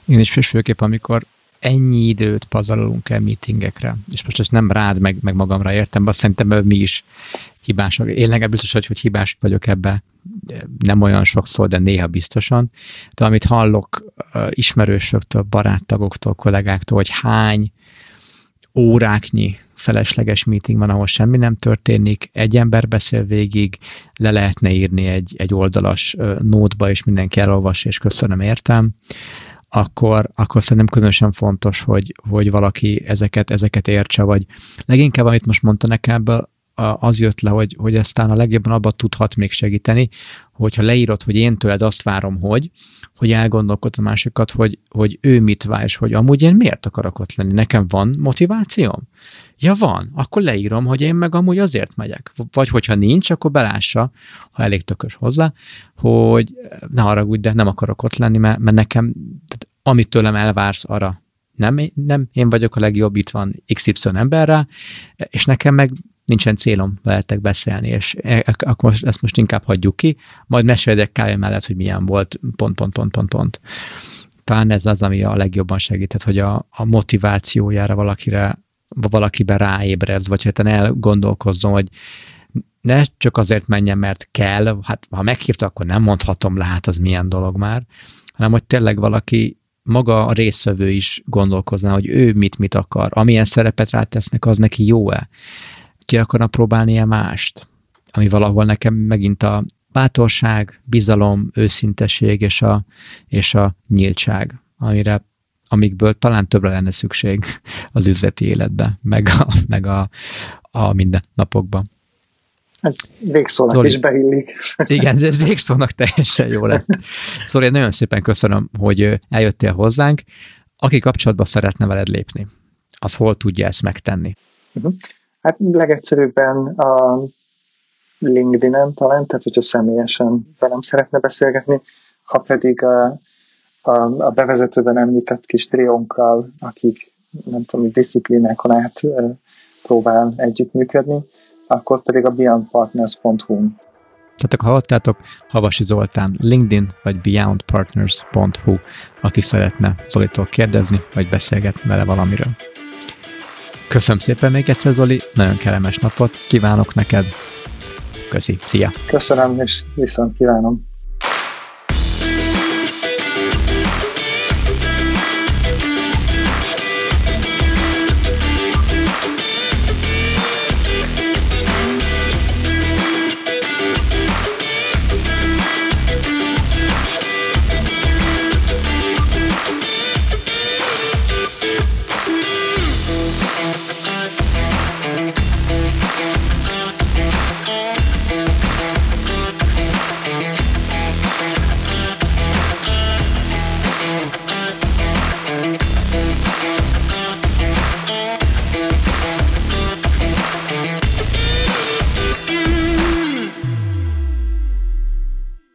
Igen, és főképp amikor ennyi időt pazarolunk el meetingekre, és most ezt nem rád, meg, meg magamra értem, azt szerintem mi is hibásak. Én legalább biztos hogy, hogy hibás vagyok ebbe, nem olyan sokszor, de néha biztosan. De amit hallok ismerősöktől, baráttagoktól, kollégáktól, hogy hány óráknyi felesleges meeting van, ahol semmi nem történik, egy ember beszél végig, le lehetne írni egy, egy oldalas nótba, és mindenki elolvas, és köszönöm, értem akkor, akkor szerintem különösen fontos, hogy, hogy valaki ezeket, ezeket értse, vagy leginkább, amit most mondta nekem ebből, az jött le, hogy, hogy aztán a legjobban abban tudhat még segíteni, hogyha leírod, hogy én tőled azt várom, hogy, hogy elgondolkod a másikat, hogy, hogy ő mit vár, és hogy amúgy én miért akarok ott lenni, nekem van motivációm? Ja, van, akkor leírom, hogy én meg amúgy azért megyek. Vagy hogyha nincs, akkor belássa, ha elég tökös hozzá, hogy ne haragudj, de nem akarok ott lenni, mert, mert nekem, tehát amit tőlem elvársz, arra nem, nem én vagyok a legjobb, itt van XY emberrel, és nekem meg nincsen célom veletek beszélni, és e, e, akkor ezt most inkább hagyjuk ki, majd mesélek kávé mellett, hogy milyen volt, pont, pont, pont, pont, pont. Talán ez az, ami a legjobban segített, hogy a, a motivációjára valakire, valakiben ráébredsz, vagy hát elgondolkozzon, hogy ne csak azért menjen, mert kell, hát ha meghívta, akkor nem mondhatom le, hát az milyen dolog már, hanem hogy tényleg valaki maga a résztvevő is gondolkozna, hogy ő mit-mit akar, amilyen szerepet rátesznek, az neki jó-e? Ki akarna próbálni-e mást, ami valahol nekem megint a bátorság, bizalom, őszinteség és a, és a nyíltság, amire amikből talán többre lenne szükség az üzleti életbe, meg a, meg a, a mindennapokban. Ez végszónak Zoli, is beillik. Igen, ez végszónak teljesen jó lett. Szóval én nagyon szépen köszönöm, hogy eljöttél hozzánk. Aki kapcsolatba szeretne veled lépni, az hol tudja ezt megtenni? Uh-huh. Hát legegyszerűbben a LinkedIn-en talán, tehát hogyha személyesen velem szeretne beszélgetni, ha pedig a, a, a bevezetőben említett kis triónkkal, akik nem tudom, disziplinákon át próbál együttműködni, akkor pedig a beyondpartners.hu. Tehát ha hallottátok, Havasi Zoltán LinkedIn vagy beyondpartners.hu, aki szeretne Zolitól kérdezni, vagy beszélgetni vele valamiről. Köszönöm szépen még egyszer, Zoli, nagyon kellemes napot kívánok neked. Köszi, szia! Köszönöm, és viszont kívánom.